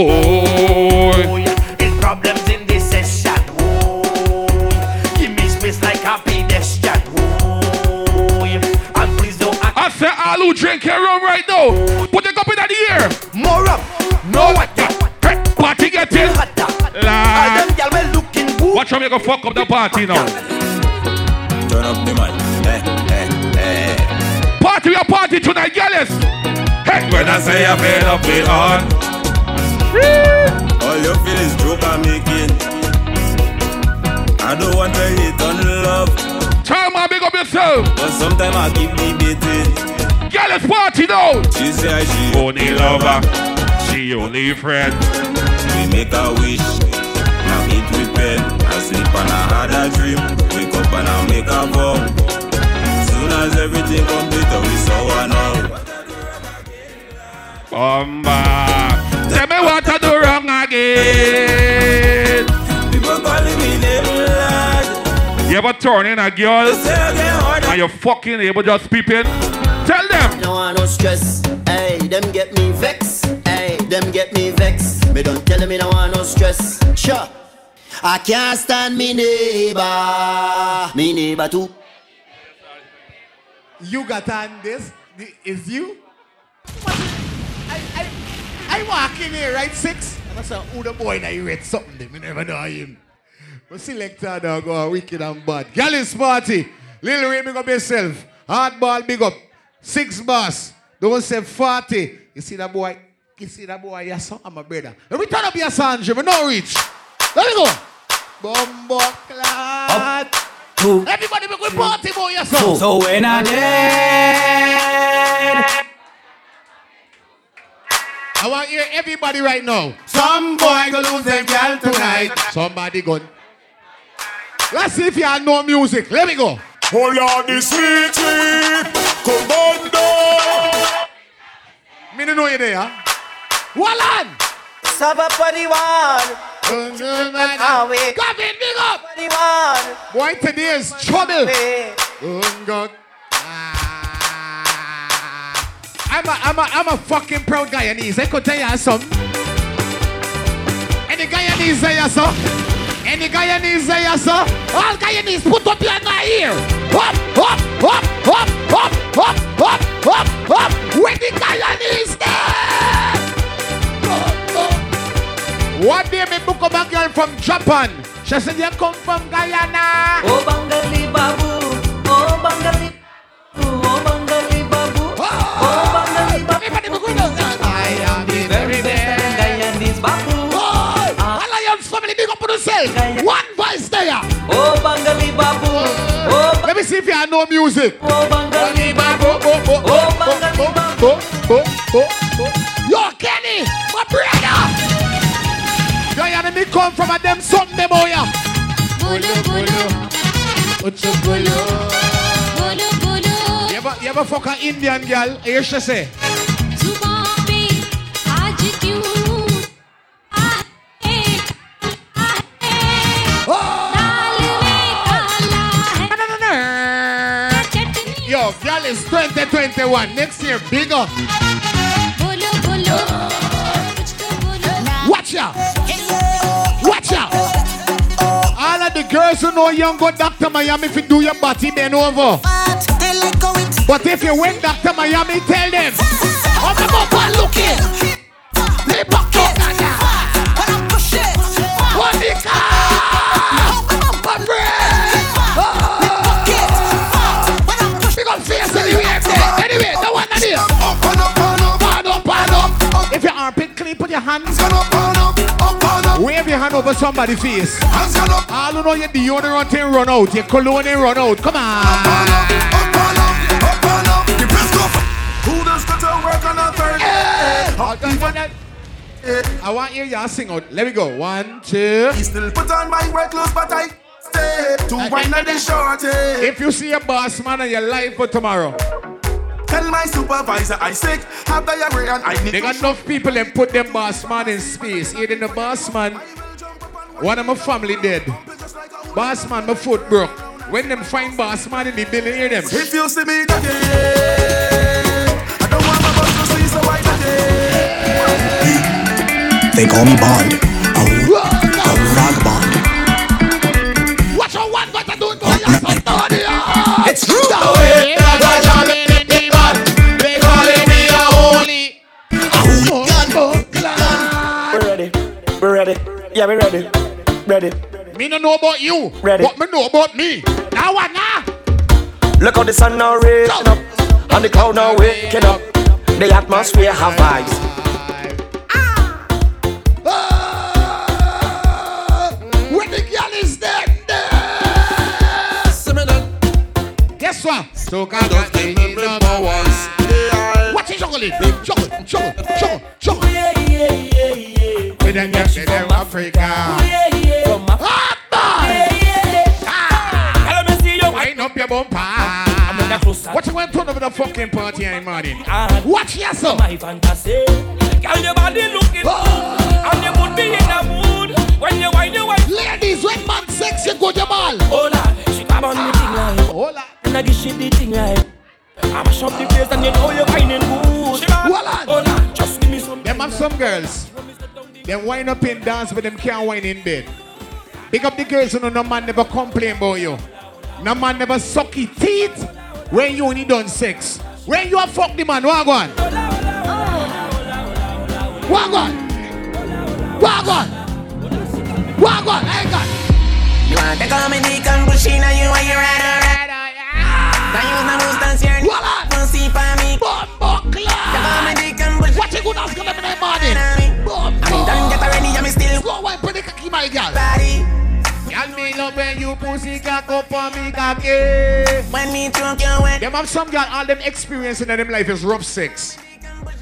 Oh, It's problems in this session. Oh, give me space like a pedestrian. Oh, and please don't act I say all who drink your rum right now. Put the cup in the air. more up. No water. Hey, party get in. Hotter. All Lad. them gyal well looking good. Watch how you go fuck up the party now. Turn up the mic. Eh, eh, eh. Party, we are party tonight, girls. Hey, when I say I'm fed up with on. All you feel is joke I'm making. I don't want to hate on love, Tell me, big up yourself. but sometimes I keep debating. Girls, party now. She say she Only lover, she only friend. We make a wish. Now eat with pen. I sleep and I had a dream. Wake up and I make a vow. Soon as everything complete, we saw one out. Bomba. Tell me what I do wrong again. People calling me name lad. You ever turn in a girl Say again hard. and you fucking able just peeping? Tell them. No want no stress. Hey, them get me vex. Hey, them get me vex. Me don't tell them me no want no stress. Sure. I can't stand me neighbor. Me neighbor too. You got on this? Is you? I, I, I walk in here, right, six? And I say, who the boy that you read something, me never know him. But selector dog go wicked and bad. Gallus party. Lil Ray, big up yourself. Hardball, big up. Six boss. Don't say 40. You see that boy? You see that boy? Yes, sir? I'm a brother. Let me turn up your Sandra. We no reach. Let me go. Bumbo clad. Everybody we party, boy. Yes, sir. So when I dead, I want to hear everybody right now. Some boy go lose them girl tonight. Somebody gone. Let's see if you have no music. Let me go. Oh, Hold on the sweet sweet commando. Me don't know you there. Huh? Hold on. Saba for the one, Come away. in, big up. For one, Boy, today is trouble. Oh, God. I'm a, I'm a, I'm a fucking proud Guyanese. I could tell you something. Any Guyanese there, sir? Any Guyanese there, sir? All Guyanese, put up your here. Up, up, up, up, up, up, up, up, up. Where the Guyanese there? One day, me book a girl from Japan. She said, you come from Guyana. Oh family, big up on yourself. One voice there. oh Bangali Babu, oh Let me see if you have no music. oh Bangali Babu, Oh, oh, oh, oh Bangali Babu. oh, oh, oh, oh. Yo, Kenny, my brother. Guyana, me come from a them something them oh yeah. Bolo bolo, Uchu bulu. bolo bolo, You ever, you ever fuck an Indian girl? Here she say. जुबां पे आज क्यों is 2021. Next year, bigger. Watch out. Watch out. All of the girls who know young go Dr. Miami, if you do your body, bend over. But if you win Dr. Miami, tell them. Oh, the look looking. Hands. Stand up and up. Up and up. Wave your hand over somebody's face. Hands stand up. All who know your deodorant ain't run out, your cologne ain't run out. Come Up and up. on. Up and up. Up and up. The press go. Who does got to work on a Thursday? I want you y'all sing out. Let me go. One, two. He still put on my work clothes, but I stay to wine at the shorty. If you see a boss man and your life for tomorrow, Tell my supervisor I sick, have diarrhea and I need they got enough people and put them boss man in space. Here in the boss man, one of my family dead. Boss man, my foot broke. When them find boss man in the building, hear them. If you see me again, I don't want my boss to see so white again. They call me Bond. A, a vagabond. Watch out what what I do to you so dirty. It's true. Yeah, we're ready. Ready. Me no know about you. Ready. But me know about me. Now what now? Look how the sun now raising up, and the cloud now waking up. The atmosphere have vibes. Ah, when the girl is dead, Guess what? So can just give me number ones. Is juggling? Juggle, juggle, juggle, juggle. We then get to them Africa. Ah, boy! Wind up your bumper. What you want to turn over the fucking party in morning? Watch yourself. My fantasy. Girl, your body looking good. And you would be in a mood when you wind your wife. Ladies, when man sex, you go to ball. Hold on, she grab on the thing like. Hold on. And I give she the thing like. I mash up the some. Have girls. Them wind up in dance, but them can't wind in bed. Big up the girls who know no man never complain about you. No man never suck his teeth when you only done sex. When you a fuck the man, what on? What on? What on? What on? I got. You want to call me Deacon Bushina, you want your ride Now use my moves, dance your What on? pussy for Bushina. What you gonna ask them in the morning? I mean, don't get ready, I'm still Go away, put the cocky, my girl. body. Girl, me love when you pussy cock up on me cocky. When me drunk, you wet. Them have some girl, all them experience in them life is rough sex.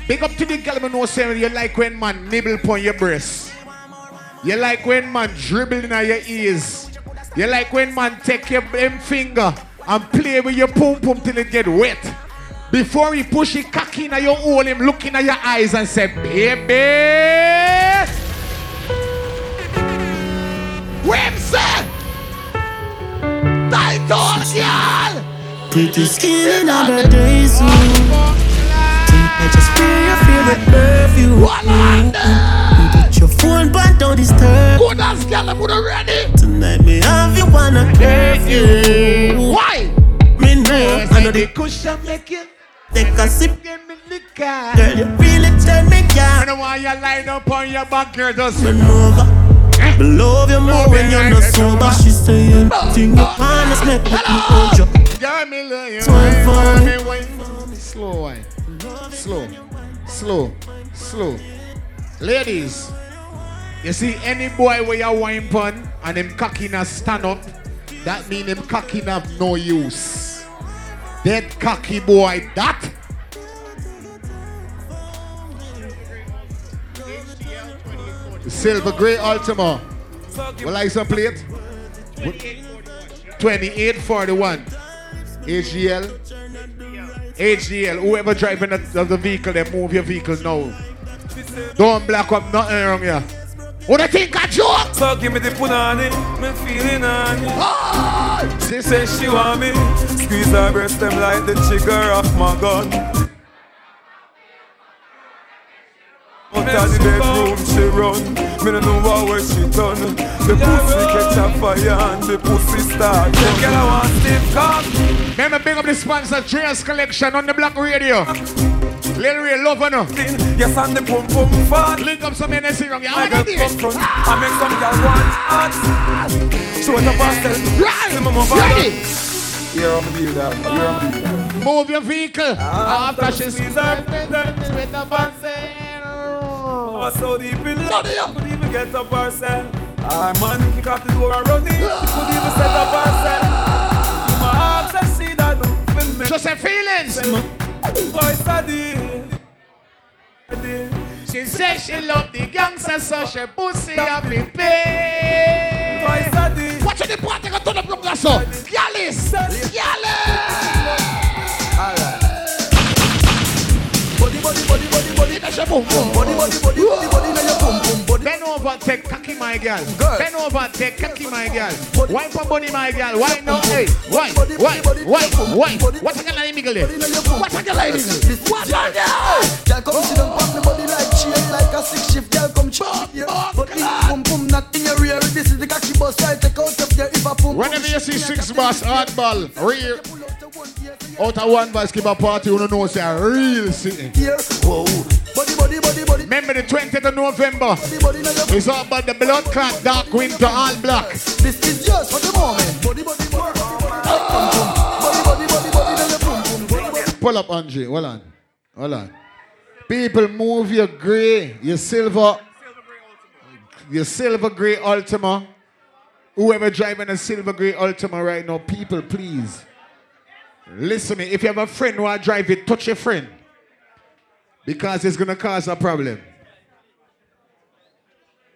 Big up to the girl, me know saying you like when man nibble upon your breast. You like when man dribble in your ears. You like when man take your them finger and play with your pum pum till it get wet. Before he push it cocky in your hole, him looking at your eyes and say, baby. Tight on, girl. Pretty skin on the day soon. I just spray your favorite perfume. Put your phone but don't disturb. Good as girl, I'm gonna ready. Tonight me have you wanna curfew. Why? Me know I know the cushion make you take a sip. give me liquor. Girl, you really turn me I on. don't want you line up on your back, girl. Just Bend over. Eh? Me love you more when you're not sober. She saying, "Think you honest, make me hold you." girl, me love you. For me. me, for me. Slow wine. Slow. Slow. Slow. Ladies, you see any boy where you wine pon and him cocky na stand up, that mean him cocky have no use. That cocky boy, that. Silver Grey Altima. I some plate? 2841. HGL. HGL. Whoever driving the, the, vehicle, they move your vehicle now. Don't black up nothing wrong here. What do you think I joke? So give me the punani, me feeling on it. Ah! She says she want me, squeeze her breast them like the trigger of my gun. Out of the bedroom she run, me no know what where she done. The pussy catch a fire and the pussy start. The girl I want stiff cock. Remember, big up the sponsor, Dreas Collection on the Black Radio. Little real love, no. Yes, and the pum pum fat. Link up some NSC wrong. Yeah, I I got did up it. front. I make some girl want hot. Show it up herself. Right. See me move Ready. You're on the dad. You're on the. Move your vehicle. After she squeeze squeezes her, with the bouncing. Oh, so deep in love, could even get up herself. Ah, man, kick off the door and run. She could even set up herself. My heart says she that will make Just her feelings. boy study. She says she love the gangster, so she pussy up in pay. Boy study. Watch the party go turn up your glass up. Gyalis, That's your boom boom. Body, body, body, body, body, now your boom, boom, body. Bend over, take cocky, my girl. Girl. Bend over, take cocky, my girl. Wine for body, my girl. Wine now, hey. Wine, body, wine, body, What's a girl like Miguel? Your boom, What's a boom. girl like Miguel? What's a girl? Girl, come sit down, pop me body like chain, like a six shift, girl come check here. But in pum pum not in your rear. This is the cocky bus, I take out of there if I pum. Whenever you see six bus hardball, real. Out of one a party, you don't know, say a real city. Whoa. Body, body, body, body. Remember the 20th of November. It's all about the blood clot, dark winter, all black. This is just for the moment. Body, body, body. Pull up, Andre. Hold on. Hold on. People, move your gray, your silver, your silver gray Altima. Whoever driving a silver gray Altima right now, people, please. Listen me. If you have a friend who are drive it, touch your friend. Because it's going to cause a problem.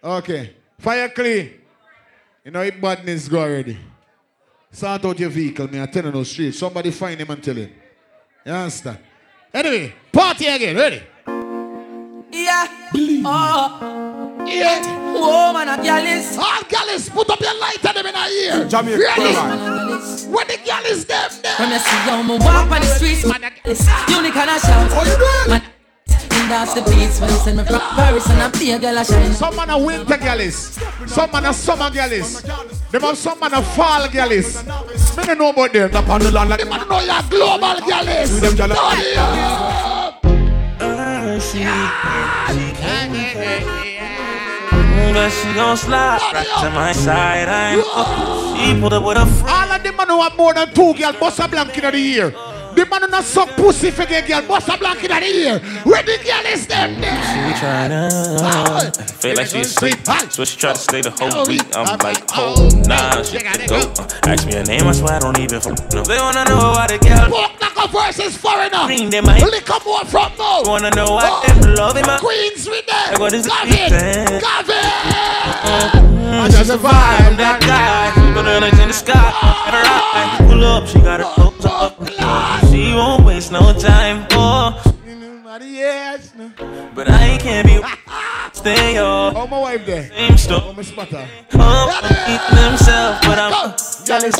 Okay. Fire clean. You know, if badness go already. Sort out your vehicle, me. I tell you no straight. Somebody find him and tell him. You understand? Anyway, party again. Ready? Yeah. Oh. Yeah. Whoa, man, a gallus. All gallus, put up your light and them in our ear. Jamaica, Ready? Colorado. When the gallus them there. When you see how me walk on the streets, man, a gallus. Unique and a shout. How you doing? Man, and that's the beats when you send me from Paris and I play a girl a shine. Some man a winter gallus. Some man a summer gallus. Them have some man a fall gallus. Me don't know about them. Up on the land like Them man know you're global gallus. them jala- Turn it up. But she gon' slide right to my side. I know she pulled up with a friend. All of them man who have more than two girl bust a blank in the ear. The man who not suck pussy for get girl bust a blank in the ear. Where the girl is them there? She tryna I feel like she asleep, so she try to stay the whole oh, week. I'm like, oh nah, she can go. Uh, Ask me her name, I swear I don't even know. They wanna know why the girl Pork knuckle versus foreigner. green they might Lick up more from now. wanna know why Oh. them loving my. Queens with them. Like, what is it? Gavin. Gavin. Uh, uh, uh. I just survived that guy. Put her legs in the sky. Let her ride. Pull up, she got her clothes up. She won't waste no time. Oh, but I can't be. Stay up. Oh, my wife there. Same stuff. Oh, my spotter. Come eat themselves, but I'm jealous.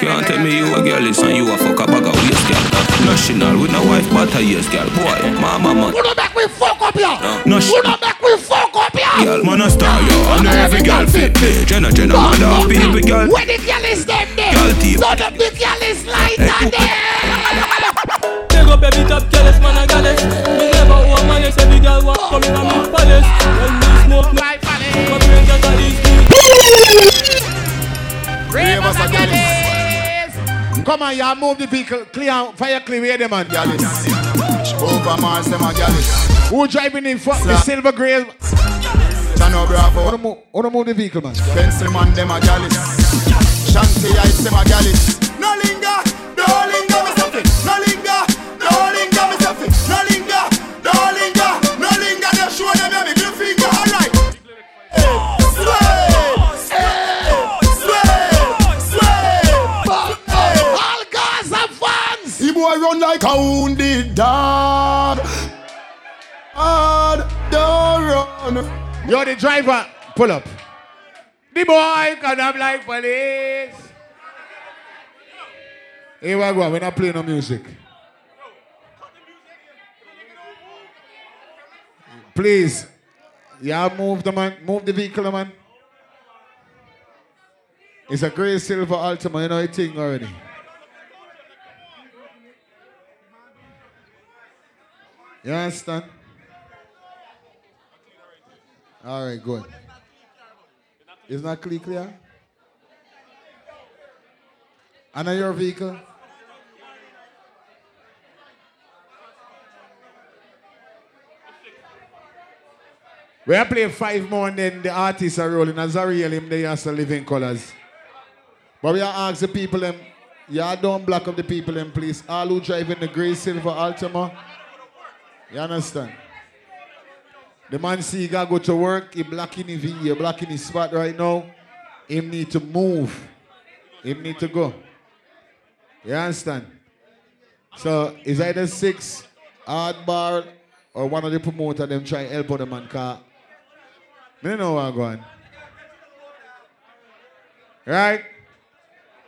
Can't tell me you a girl is and you a fuck a bag of waste girl. National with no wife but a yes girl. Boy, mama man. Who don't make we fuck up here? No Who shit. don't make we fuck up here? Girl, man a star yo, and every girl fit me. Jenna Jenna mother people girl. Where the girl is them there? Girl team. None of the girl is like that there. Big up every top jealous man a goddess Me never want man, yes every girl want come in a me palace When me smoke me, my brain get all these things Ravers a gallus. Come on, y'all move the vehicle. Clear, fire clear, where the man. Gallus. Over Mars, them a gallus. Who driving in front? The silver grey. Chano Bravo. Wanna move, wanna move the vehicle, man. Pencil man, them a gallus. Shanty Ice, them a gallus. No linger, no linger, me it. No linger, no linger, me it. No linger, no linger, no linger. Just show them your middle finger, alright. All Gaza fans. The boy run like a wounded dog. Hard, don't You're the driver. Pull up. The boy can have like police. Here we go. We're not playing no music. Please. Yeah, move the man. Move the vehicle, man. It's a grey silver Altima. You know the thing already. You understand? All right, good. Is not clear clear? And your vehicle? We are playing five more and then the artists are rolling. As I real him, they are still living colors. But we are asking the people them, y'all don't block up the people them, please. All who drive in the grey silver Altima. You understand? The man see he gotta go to work, he blocking his V, he blocking his spot right now. Him need to move. Him need to go. You understand? So it's either six, hard bar, or one of the promoter them try help the man car. Me know what I'm going. Right?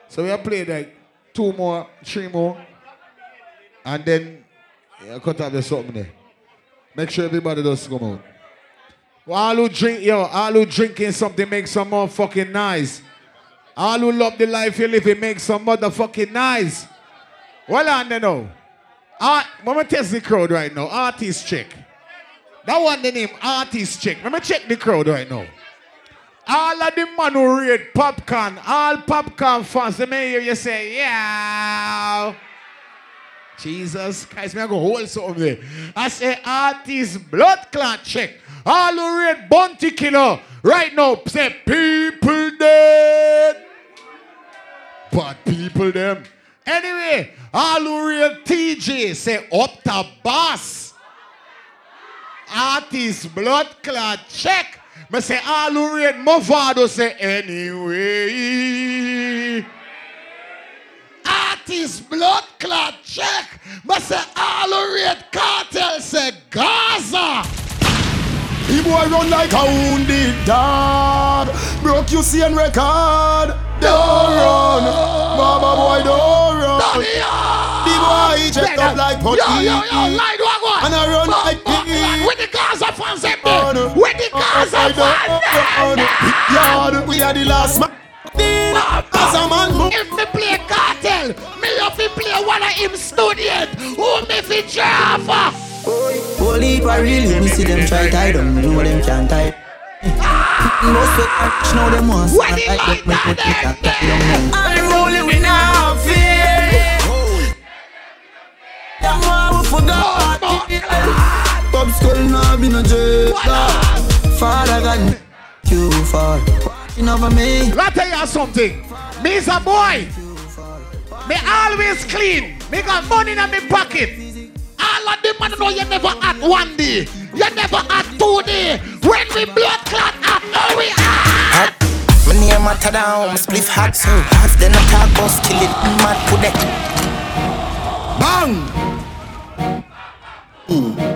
So we have played like two more, three more, and then yeah, cut off the something there. Make sure everybody does come out. All who drink, yo, all who drinking something make some more fucking nice. All who love the life you live, it makes some motherfucking nice. Well on there now. Art, I'm gonna test the crowd right now. Artist check. That one the name artist check. Let me check the crowd right now. All of the man who read Popcaan, all Popcaan fans, let me hear you say, yeah. Jesus Christ, me I go hold something there. I say artist blood clot check. All who read bounty killer right now say people dead. But people them. Anyway, all who read TJ say up the boss. Artist blood clot check. Me say all who read Movado say anyway. Artist blood clot check. Me say all who read Kartel say Gaza. The boy run like a wounded dog. Broke you see and record. Don't run. Baba boy, don't run. The boy check up like putty. Yo, yo, yo, line one, one. And I run like piggy. With the Gaza fans eh, there. With the Gaza fans eh, Yard, we are the last man. As a man, If me play Kartel, me have to play one of him student. Who me fi Java? Holy for real, me see them try tie them, do them can't tie. Ah! Most of catch now them want When start the like light that, make me pick up that young man. I'm rolling with now fear. Them want we forgot. Pop skull now be no jail. Father God, you fall. Watching over me. Let me tell you something. Me is a boy. Me always clean. Me got money in my pocket. All of them man know you never at one day. You never at two day. When we blood clot up, now we are. My name matter down, my spliff hot so hot. Then I talk about kill it, mad put it. bang,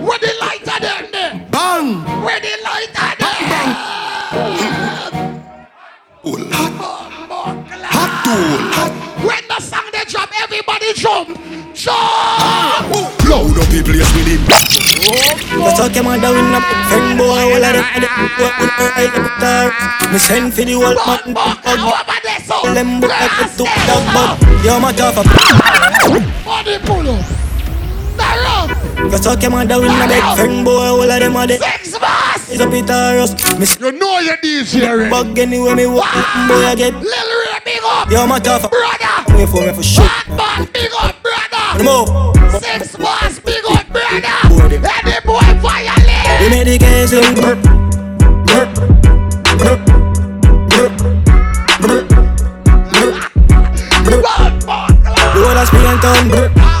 Where the lighter them there? bang. Where the lighter Hot. When the song they drop, everybody jump. Jump! Load up the place with him. You talk your mother in a friend boy, all of them are the what would I the guitar. Me send for the whole man, Over there, so. all them book like a two dog bug. Yo, my tough up. Body pull up. You talk your mother in a big friend boy, all of them are the Six boss. It's a Peter Ross. Me You know you DJ already. bug anyway me walk, boy I get. Lil Ray, big up. Yo, my tough. Brother. Wait for me for sure. Bad big up, brother. No more. Six boss, big up, brother. Any boy violate. We made the case in burp. Burp. Burp. Burp. Burp. Burp. The whole of spring and town. Burp. Burp.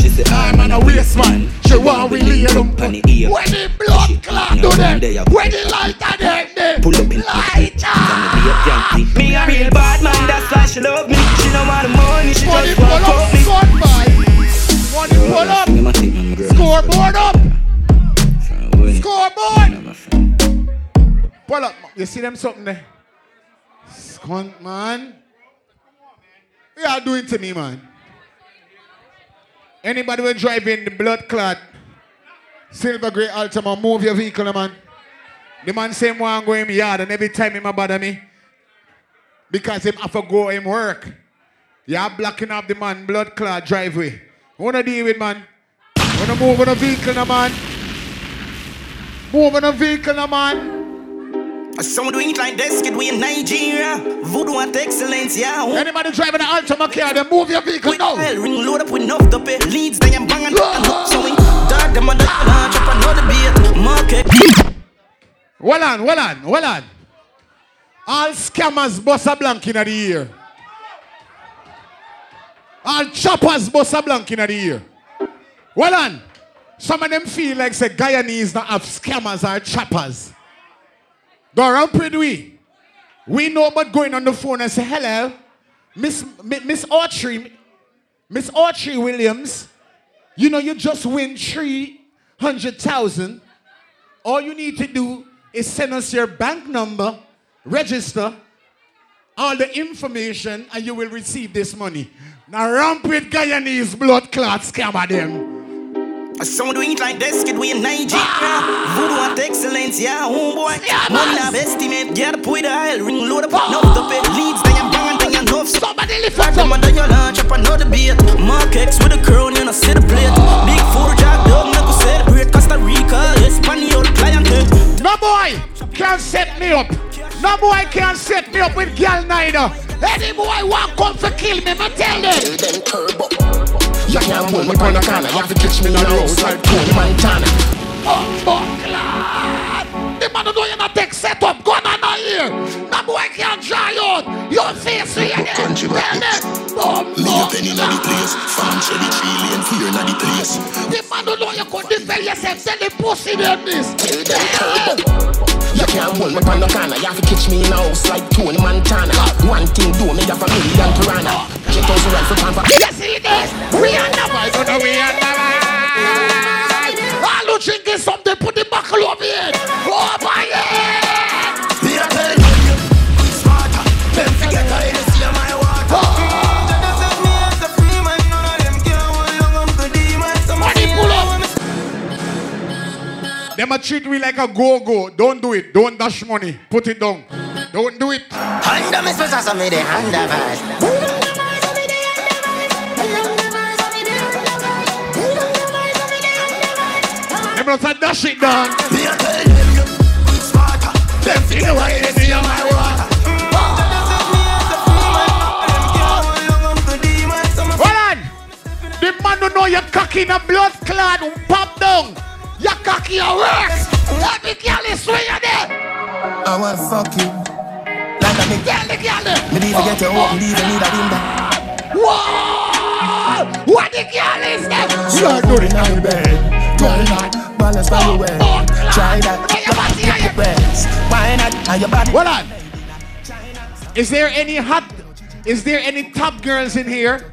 She said, I'm on a waste man. She want we lay them on the ear. When the blood clot do them. When the lighter them them. Pull up in Lighter. Me a real bad man, that's why she love me. She don't want the money, she Money just want fuck me. Money pull up. I'm a think. Scoreboard up. Scoreboard. Pull up. You see them something there? Skunt, man. What y'all doing to me, man? Anybody will drive in the blood clot, silver grey Altima, move your vehicle, man. The man same one go in yard and every time him bother me. Because him have to go him work. You're blocking up the man blood clot driveway. Wanna deal with man? Wanna move on a vehicle, man? Move on a vehicle, man. Some do it like this, kid, we in Nigeria. Voodoo and excellence, yeah. Anybody driving an Altima car, then move your vehicle now. Well, ring load up with enough to pay. Leads, they am banging. So we dart them on the launch up another beat. Market. Well on, well on, well on. All scammers bust a blank in the ear. All choppers bust a blank in the ear. Well on. Some of them feel like say Guyanese not have scammers or choppers. Go around with we. We know about going on the phone and say, hello, Miss Mi- Miss Autry, Miss Autry Williams. You know you just win three hundred thousand. All you need to do is send us your bank number, register, all the information, and you will receive this money. Now ramp with Guyanese blood clot scammer them. Some do it like this, kid, we in Nigeria. Ah! Voodoo and excellence, yeah, homeboy. Man, have estimate, get up with the aisle, ring load up, enough to pay leads, then you bang and then you enough. Somebody lift up. Them and then you launch up another beat. Mark X with a crown, you know, see the plate. Big four jack dog, never celebrate Costa Rica, Espanol client. No boy can set me up. No boy can set me up with girl neither. Any boy want come to kill me, me tell them. Tell them curb up. You can't hold me on the corner. You have to catch me in the like Tony Montana. Oh, fuck, lad. The man don't know you not take set up. Gun on the ear. No boy can dry out. Your face here. Country. Oh, Me a penny in the place. Farm cherry tree lane fear in the place. The man don't know you could defend yourself. Tell the pussy them this. Tell them curb. You can't hold me on the corner. You have to catch me in the house like Tony Montana. One thing do me have a million piranha. Check out the rifle time for. You see this? We are never. I don't know we are never. All who drinking something, put the buckle over here. Over here. Me a tell you, it's smarter. Them forget how you see my water. Oh. Money pull up. Them a treat we like a go-go. Don't do it. Don't dash money. Put it down. Don't do it. Under me special, so me the under vibe. Them not a dash it down. Me a tell you, it's. Them forget how you see my water. Hold on. The man don't know you're cocky in a blood clot. Um, pop down. Your cocky a worse. Let me girl is you there. I want fuck you. Like a me the girl. Me need to get you open, need to need a window. Whoa! What the girl is there? You are good in bed. Eh? Try that, balance by your way. Try that, you the best. Why not? Are your body? Hold on. Is there any hot? Is there any top girls in here?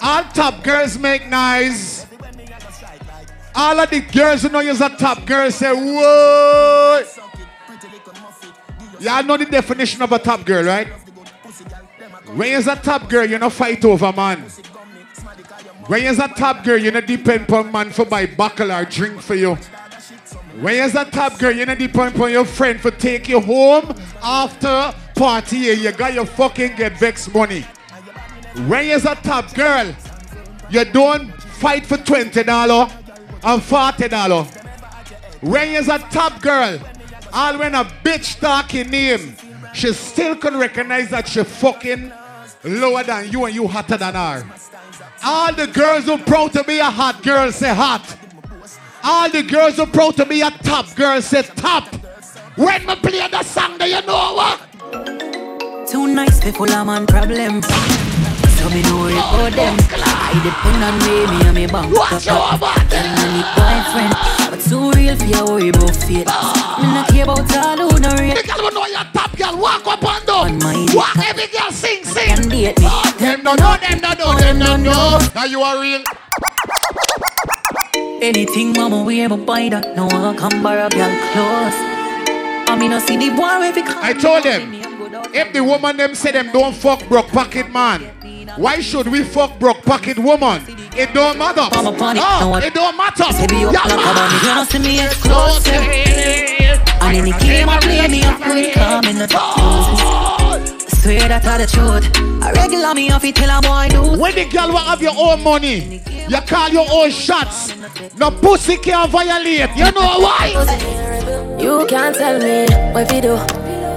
All top girls make noise. All of the girls who know you're a top girl say, whoa. Y'all know the definition of a top girl, right? When you're a top girl, you don't fight over man. When you're a top girl, you don't depend on man for buy buckle or drink for you. When you're a top girl, you don't depend on your friend for take you home after party. You got your fucking get vex money. When you're a top girl, you don't fight for twenty dollar and forty dollar. When you're a top girl, all when a bitch talking name, she still can recognize that she fucking lower than you and you hotter than her. All the girls who proud to be a hot girl say hot. All the girls who proud to be a top girl say top. When me play the song, do you know what? Too nice, people are man problem. So me know it for them. I depend on me, me and me bank. Watch your body. And I need boyfriend. But too real for your worry about fate. Me not care about all who no rate. The girl will know you're top girl. Walk up. On my Walk every girl sing, sing. Can date me. Oh, them no know, them no know, oh, them no know. Now you are real. Anything mama wear, me buy that. No one come borrow girl clothes. I mean, I see the boy where we come. I told them, if the woman them say them don't fuck broke pocket man, why should we fuck broke pocket woman? It don't matter. Oh, it don't matter. Baby, you Yeah, man. about me, you know, see me as closer. And any game I play, me up quick, come in the top Swear that I the truth. I regular me off it till I'm boy do. When the girl will have your own money, you call your own shots. No pussy can violate. You know why? You can't tell me where fi do,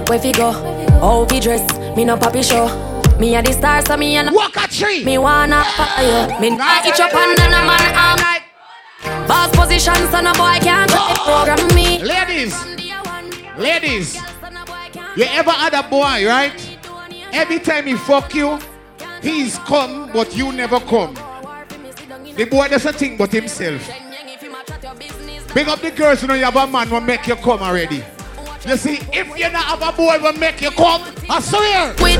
where fi go, how fi dress. Me no papi show. Me a the star, so me a no walk a tree. Me wanna fire. Me nah itch up and then a man arm. Um. Boss position, so no boy can't to oh. program me. Ladies, ladies, you ever had a boy, right? Every time he fuck you, he's come, but you never come. The boy doesn't think but himself. Big up the girls, you know you have a man will make you come already. You see, if you not have a boy will make you come, I swear. With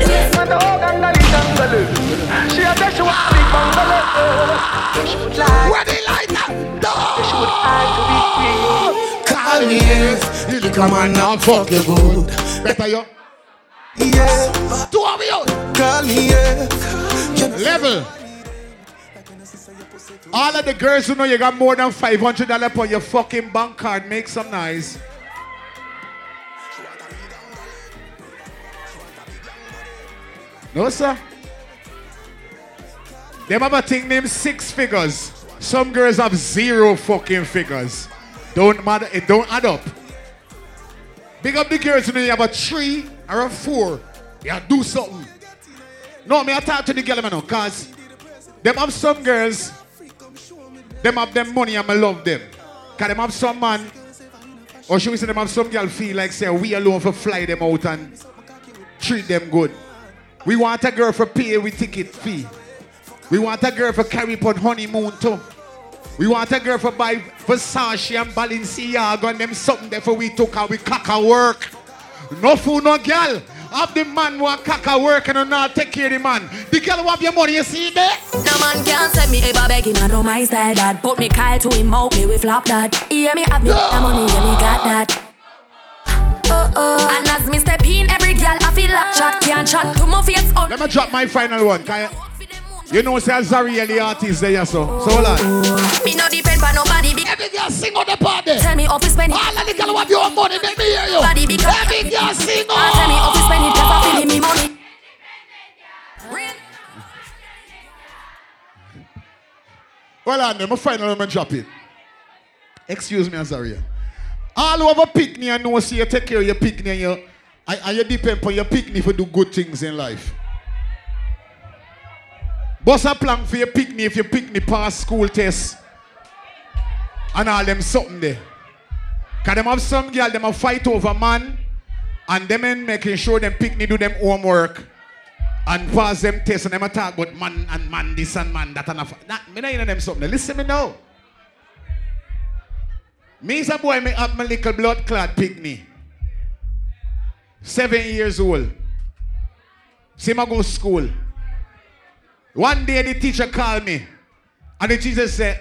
She a say she want big bungalow. She would like. Where they like that? She would like to be free. Call me if you come and now fuck you good. Better you. Yeah. Two of you. Call me, yeah. Level. All of the girls who know you got more than $500 on your fucking bank card, make some noise. No, sir. Them have a thing named six figures. Some girls have zero fucking figures. Don't matter, it don't add up. Big up the girls know you have a three or a four. Yeah, do something. No, me I talk to the girl man cause them have some girls, them have them money and I love them. Cause them have some man, or should we say them have some girl feel like say we alone for fly them out and treat them good. We want a girl for pay with ticket fee. We want a girl for carry upon honeymoon too. We want a girl for buy Versace and Balenciaga and them something there for we took and we cock a work. No fool, no girl. Have the man want cock a work and not take care of the man. The girl who have your money, you see there? No man can send me ever begging, I know my style that. Put me Kyle to him out, me we flop that. Hear me have me the money, yeah me got that. Oh oh, and as me step in, every girl I feel like chat can't chat to my face. Oh, Let me drop my final one. Can you, you know, say Zari the artist there, so. So hold on. me no depend on nobody. Big Every girl sing on the party. Tell me how to spend it. All of the girl have your money, make me hear you. Body because Every girl sing Ah, Tell me how to spend it, cause I feel me money. Well, on them, my final I drop it. Excuse me, Azaria. All a picnic and know see you take care of your picnic and you, and, and you depend on your picnic to do good things in life. Bust a plan for your picnic if your picnic pass school test and all them something there. Cause them have some girl, them have fight over man and them ain't making sure them picnic do them homework and pass them tests and them a talk about man and man this and man that and a nah, me not in them something. Listen me now. Me is a boy, me have my little blood clot picnic. Seven years old. See me go school. One day the teacher called me and the teacher said,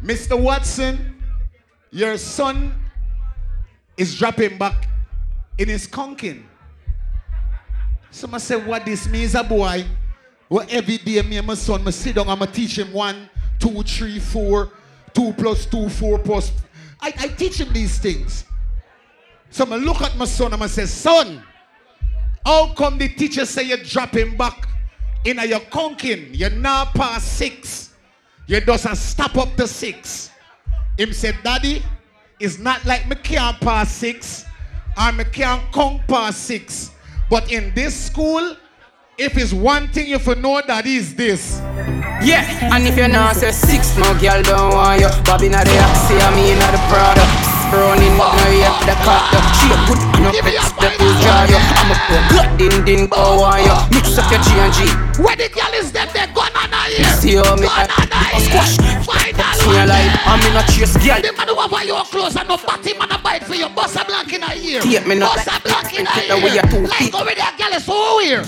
Mr. Watson, your son is dropping back in his conking. So I said, what this means, a boy, well, every day me and my son, I sit down and I teach him one, two, three, four, two plus two, four plus. I, I teach him these things. So I look at my son and I say, son, how come the teacher say you drop him back in a your conking? You're now past six. You just stop up to six. Him said, Daddy, it's not like me can't pass six or me can't conk past six. But in this school, if it's one thing you for know that is this. Yeah, and if you're not say six, no girl don't want you. Bobby not the Oxy, I mean not the Prada. Browning, no yet the cut. She a good, no fix the full jar. you. I'm a pro, good din din go on you. Mix up your G and G. Where the girl is them, they gone on a You see how me I squash. See your life, I'm in a chase girl. The man who have your clothes and no fatty man a bite for you. Bust a blank in a ear. Take me not Bust a blank in a the way ear. you too Like over there, girl is so weird.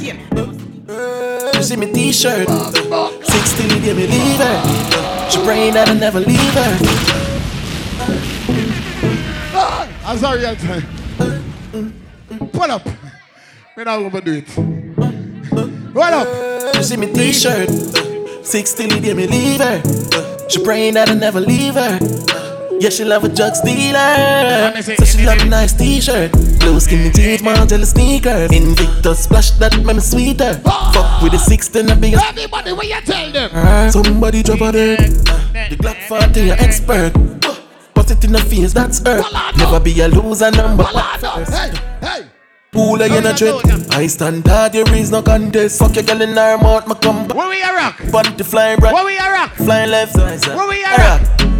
You see me t-shirt 16 give me leave her She praying that I never leave her Azaria time. Pull up. Me not overdo it. Pull up. You see me t-shirt 16 give me leave her She praying that I never leave her Yeah, she love a drug dealer So she love a nice t-shirt Blue skinny jeans, Margiela sneakers Invictus splash that make me sweeter Fuck with the 16 the biggest Everybody, what you tell them? Somebody drop a dead. The Glock 40, an expert. Put it in the face, that's earth. Never be a loser number. Hey, hey. Pool in a dread. I stand hard, there is no contest. Fuck your girl in her mouth, my come back. Where we a rock? Bunty flying right. Where we a rock? Flying left. Where we a rock?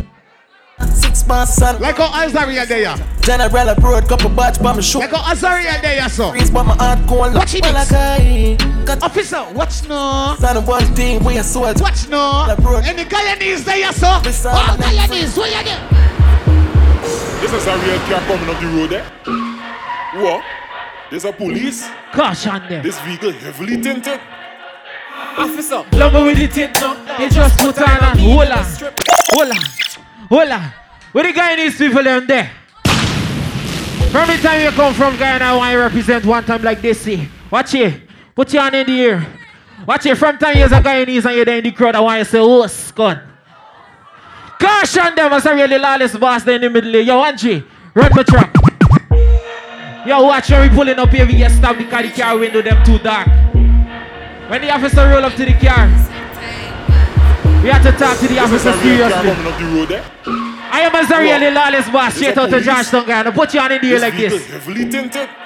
Six bars, son. Like how Azaria there. General abroad, couple batch by my show. Like how Azaria there, so. Freeze by my heart, cold. Watch it, Well, mix. I got Officer, watch no. Son of one thing, we are swords. Watch no. Any Guyanese there, so. All Guyanese, where you there? This is a real car coming up the road, eh? What? There's a police. Caution them. This vehicle heavily tinted. Officer. Love me with the tint no. It just put on a hold on. Hold on. Hold on. Where the guy and these people them there? From the time you come from Guyana, I represent one time like this. See. Watch it. Put your hand in the air. Watch it. From time you're a Guyanese and you're there in the crowd, I want you to say, oh, scun. Caution them as a really lawless boss there in the middle. Yo, Angie, run the truck. Yo, watch when we pulling up here, we get stopped because the car window them too dark. When the officer roll up to the car, we have to talk to the officer seriously. I am a really lawless boss, straight out to Georgetown, guy. Put your hand in the air like this.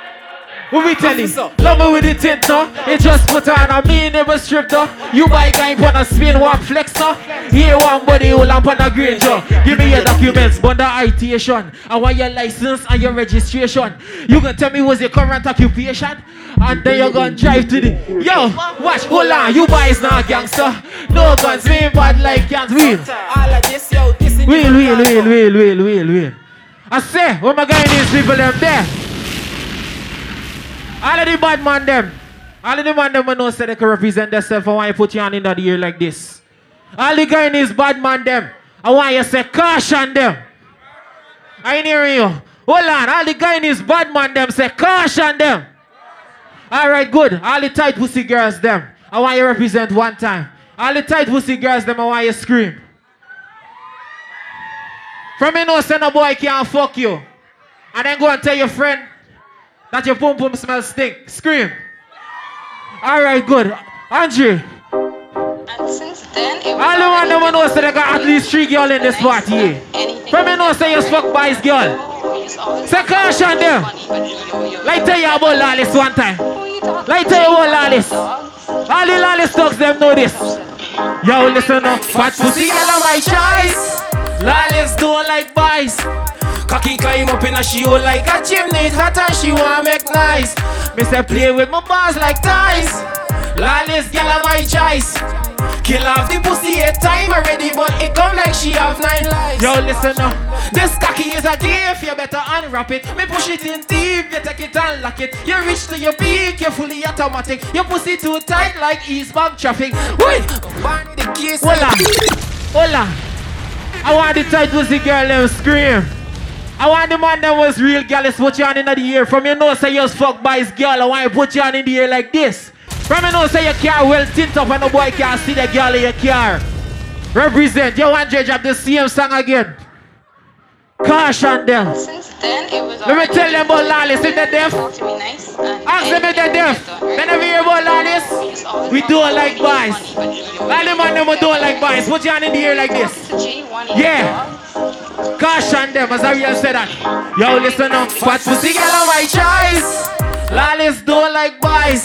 What we tell you? Love with the tint, no? It just put on a mean never strip, though. You buy guy on a spin, one flex, no? Here one body, whole lamp on a green, Joe. Give me your documents, bond the ITation. I want your license and your registration. You can tell me what's your current occupation? And then you're gonna drive to the. Yo, watch, hold on. You boys not gangster. No guns, we ain't bad like guns. Wheel. All of this, yo, this in Wheel, wheel, wheel, wheel, wheel, wheel, wheel. I say, what my guy these people them there? All of the bad man them. All of the man them know say they can represent themselves. I want you put your hand in the ear like this. All the guy in these bad man them. I want you say caution them. I ain't hearing you. Hold on. All the guy in these bad man them say caution them. All right, good. All the tight pussy girls them. I want you represent one time. All the tight pussy girls them. I want you scream. From me know say no boy can't fuck you. And then go and tell your friend that your pum pum smell stink. Scream. All right, good. Andre. And since then, it was All the one already them know say they got at least three girl in this party. From me know say you fuck by his girl. Say caution them. Like tell you about lawless one time. Like tell you about lawless. All the lawless dogs them know this. Yo, listen up. Fat pussy girl my choice. Lawless don't like boys. Cocky climb up in a she hole like a chimney. Hot and she wanna make nice. Me say play with my bars like ties. Lawless girl of my choice. Kill off the pussy eight time already, but it come like she have nine lives. Yo, listen up. This cocky is a gift, you better unwrap it. Me push it in deep, you take it and lock it. You reach to your peak, you're fully automatic. Your pussy too tight like eastbound traffic. Wait, burn the kiss. Hola, hola. I want the tight pussy girl them scream. I want the man that was real girl, let's put you on in the ear. From your nose, say you was fucked by his girl. I want you put you on in the ear like this. From your nose, say your car well tint up and the boy can't see the girl in your car. Represent. You want to drop the same song again. Caution them. Since then, it was Let me tell them about lawless. If they're deaf, nice ask them if they're deaf. They never hear about lawless. We do it like boys. All the man them we do it like boys. Put your hand in the ear like this. Yeah. Caution them as I real say that. Yo, listen up. Fat pussy girl of my choice. Lawless do it like boys.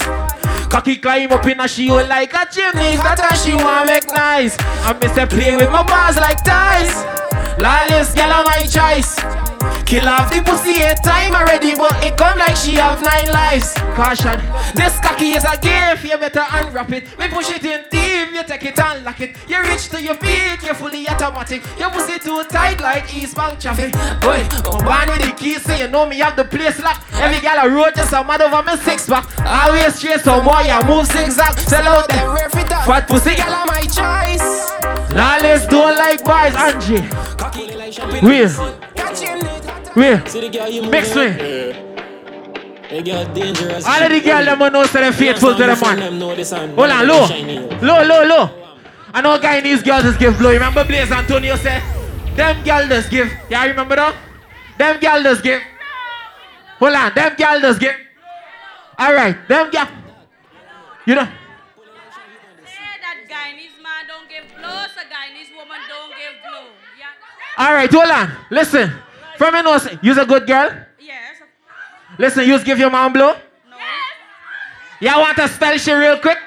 Cocky climb up in a she like a chimney. That and she want make nice. I miss her play with my bars like ties. Lawless girl of my choice. Kill off the pussy eight time already, but it come like she have nine lives. Caution, this cocky is a gift, you better unwrap it. We push it in deep, you take it and lock it. You reach to your feet, you're fully automatic. Your pussy too tight like eastbound traffic. Boy, I'm born with the keys, so you know me have the place locked. Every gal I road just a mad over me six pack. Always straight, so boy, I move zigzag. Sell out them fat pussy gal of my choice. Lawless don't like boys, Angie. Where? Where? Mix me. All of the girls them know say they're faithful to the man. Hold on, low. Low, low, low. I know guy in these girls just give blow. You remember Blaze Antonio said, them girls just give. Yeah, remember that? Them girls just give. Hold on, them girls just give. Alright, them girls. You know? that Guyanese man don't give blow, so Guyanese woman don't give blow. Yeah. Alright, hold on. Listen. From your nose, you's a good girl? Yes. Listen, you give your mom blow? No. Y'all want to style shit real quick?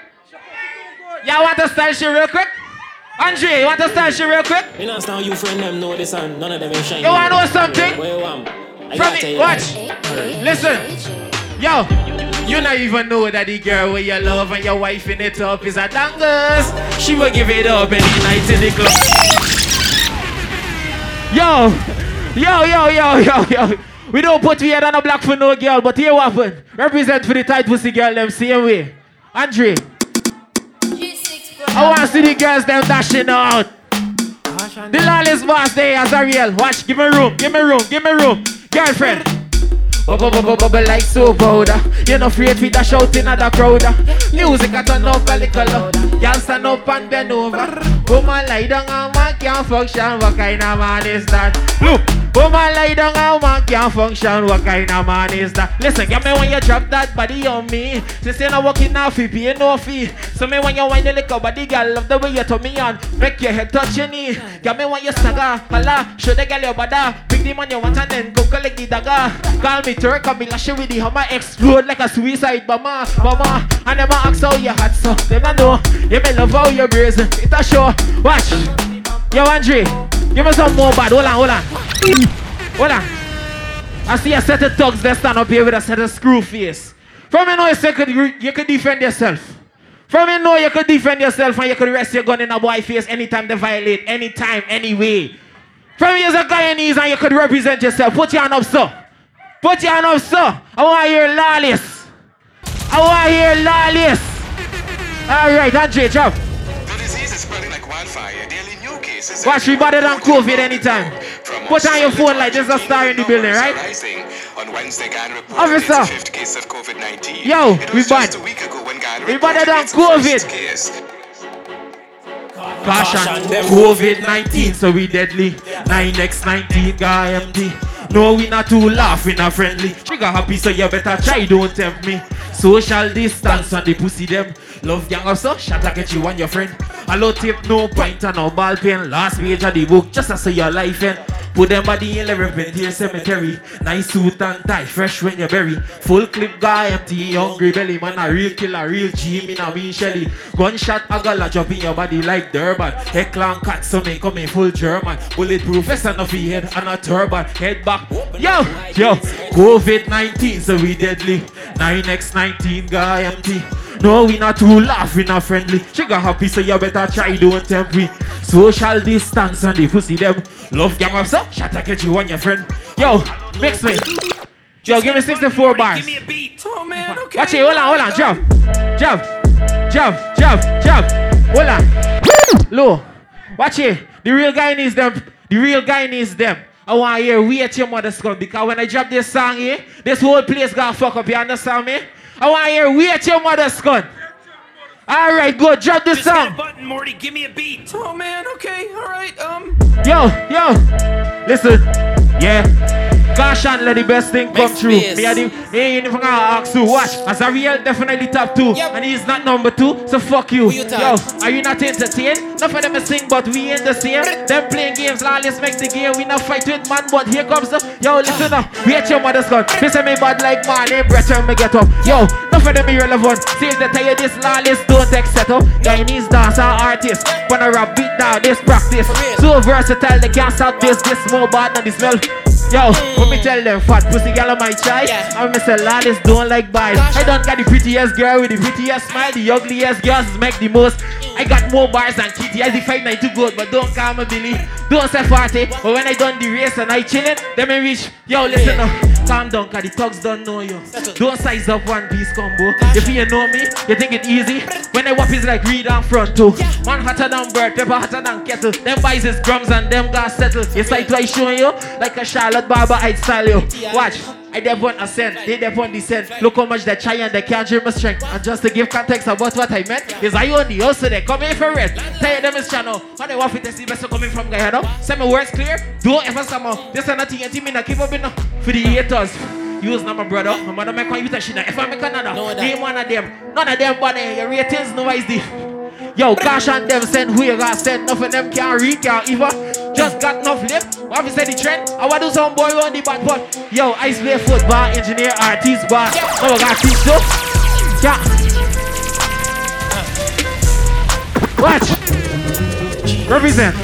Y'all want to style shit real quick? Andre, you want to style shit real quick? You know, now you friend them know this and none of them ain't shiny. You wanna know something? Where you am? I From gotta me, watch. Listen, yo, you not even know that the girl with your love and your wife in it up is a dangus. She will give it up any night in the club. Yo, Yo, yo, yo, yo, yo. We don't put we head on a block for no girl, but here what happen? Represent for the tight pussy girl them same way. Andre. I want to see the girls them dashing out. The lawless boss there as a real. Watch, give me room, give me room, give me room. Girlfriend. Bubble, bubble, bubble like soap powder. You're not afraid for dash out in the crowd. Uh. Music I turn up a little loud. Y'all stand up and bend over. Woman lie down and man can't function. What kind of man is that? Look. Woman lie down and man can't function. What kind of man is that? Listen, get me when you drop that body on me. She say no working now fee, pay no fee. So me when you wind the liquor body, girl, love the way you turn me on. Make your head touch your knee. Get me when you stagger, holla. Show the girl your bada. Pick the man you want and then go collect the dagger. Call me I be lash with the hammer. Explode like a suicide bomber, Mama, I never ask how you hot so. Them I know. You may love how you brazen. It a show. Watch. Yo, Andre. Give me some more bad. Hold on, hold on. Hold on. I see a set of thugs that stand up here with a set of screw face. From you know you, could, you could defend yourself. From you know you could defend yourself and you could rest your gun in a boy face anytime they violate, anytime, anyway. From you as a Guyanese and you could represent yourself. Put your hand up, sir. Put your hand up, sir. I want to hear lawless. I want to hear lawless. All right, Andre, drop. The disease is spreading like wildfire. Daily new cases. Watch me better than COVID anytime. Put on your phone like there's a star in the building, right? Officer. Yo, we bad. We better than COVID. Caution, COVID-19, so we deadly. 9x19, guy empty. No, we not too laugh, we not friendly. Trigger happy, so you better try, don't tempt me. Social distance on the pussy them. Love young also, shot I get you and your friend. Hello tip, no point and no ball pen. Last page of the book, just to say your life end. Put them body in eleven here cemetery. Nice suit and tie, fresh when you bury. Full clip guy, empty, hungry belly. Man, a real killer, real G, me na mean Shelly. Gunshot, a gala jump in your body like Durban. Heckler and cat, so me coming full German. Bulletproof, vest and a head and a turban. Head back. Yo, yo, COVID-19, so we deadly. 9x19 guy empty. No, we not too laugh, we not friendly. She got happy, so you better try, don't tempt me. Social distance and the pussy them. Love gang up, so shut up, get you and your friend. Yo, mix me. Yo, give me 64 bars. Give me a beat. Oh man, okay. Watch it, hold on, hold on, jump. Jump. Jump, jump, jump. Hold on. Low. Watch it. The real guy needs them. The real guy needs them. I want to hear we at your mother's come because when I drop this song here, this whole place got fuck up. You understand me? I want to hear wait your mother's gun. All right, go drop this Just hit song. button, Morty. Give me a beat. Oh man, okay, all right. Um, Yo, yo, listen, yeah. Caution, let the best thing come Make true. space. Me and him, he ain't even gonna ask you. Watch, as a real, definitely top two, and he's not number two. So fuck you. you Yo, are you not entertained? Enough of them is sing, but we in the same. Them playing games, lawless make the game. We not fight with man, but here comes the. Yo, listen up. We at your mother's gun. Say me bad like Marley, eh, breath when me get up. Yo, enough of them irrelevant. See if they tell you this lawless, don't take settle. Chinese dancer artist, wanna rap beat down this practice. So versatile, they can't stop this. This more bad than the smell. Yo, mm. let me tell them, fat pussy girl on my chai. I'm Mr. Lawless, don't like bars. I don't got the prettiest girl with the prettiest smile. The ugliest girls make the most. I got more bars than Kitty. I define 90 good, but don't call me Billy. Don't say party. But when I done the race and I chillin', them I reach. Yo, listen up. Calm down, cause the thugs don't know you. Don't size up one piece combo. If you know me, you think it easy. When I whop is like read on front too. Man hotter than bird, pepper hotter than kettle. Them buys is drums and them got settle. Yes, I try showing you like a Charlotte Barber, I'd style you. Watch. I want ascend, they want descend. Look how much they try and they can't dream my strength. And just to give context about what I meant, is I only also they come in for rest. Tell them it's channel. How they want to see best coming from Guyana. Send me words clear. Don't ever somehow. This is nothing and me not keep up in. For the haters. Use now, my brother. My mother make one shit. If I make another, name one of them. None of them, but your ratings no is the. Yo, caution them, send who you got send. Nothing of them can't read, can't even. Just got enough lip. What if say the trend? I want to do some boy on the back, but yo, ice play football, engineer, artist, bar. No, I got teach though. Yeah. Watch. Represent.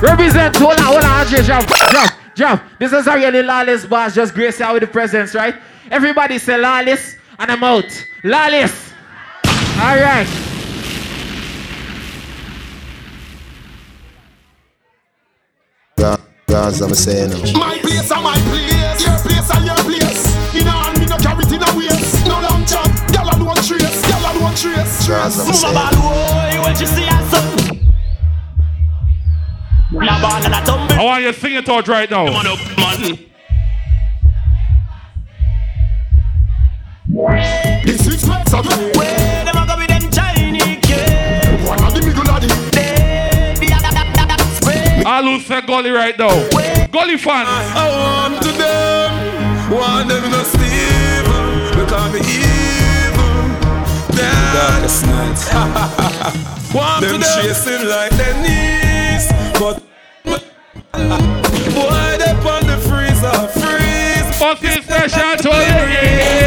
Represent. Hold on, hold on, Andre. Jump, jump, jump. This is a really lawless boss. Just grace out with the presence, right? Everybody say lawless, and I'm out. Lawless. All right. Cause I'm saying no. My place and my place. Your place and your place. In a hand, me no carry it in a waist. No long chop. Girl alone trace. Girl alone trace. Cause I'm saying Mama boy, when you see us up. La ball and a tumble. I want you to sing it out right now. Come on up, man. The six packs of it. Where All who say gully right now. Gully fans. I want to them, want them no Steven, because me evil. Darkest night. want them chasing like Denise, but boy they on the freezer, freeze. Fucking special to you.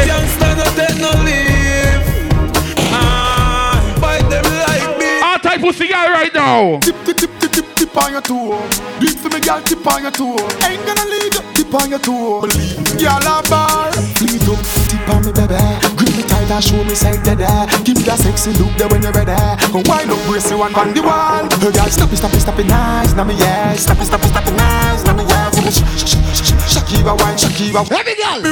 Youngster no take no leave. Ah, bite them like me. All type of cigar right now. Tip, tip, tip on your toe. Do it for me, girl, tip on your toe. Ain't gonna leave you, tip on your toe. Believe me, girl, a bar. Fleet up, tip on me, baby. Grip me tight and show me side dead. Give me that sexy look there when you're ready. Come wind up, brace you one on the wall. Girl, stop it, stop it, stop it, nice. Now me, yeah. Stop it, stop it, stop it, nice. Now me, yeah. Shakira wine, Shakira. Every girl.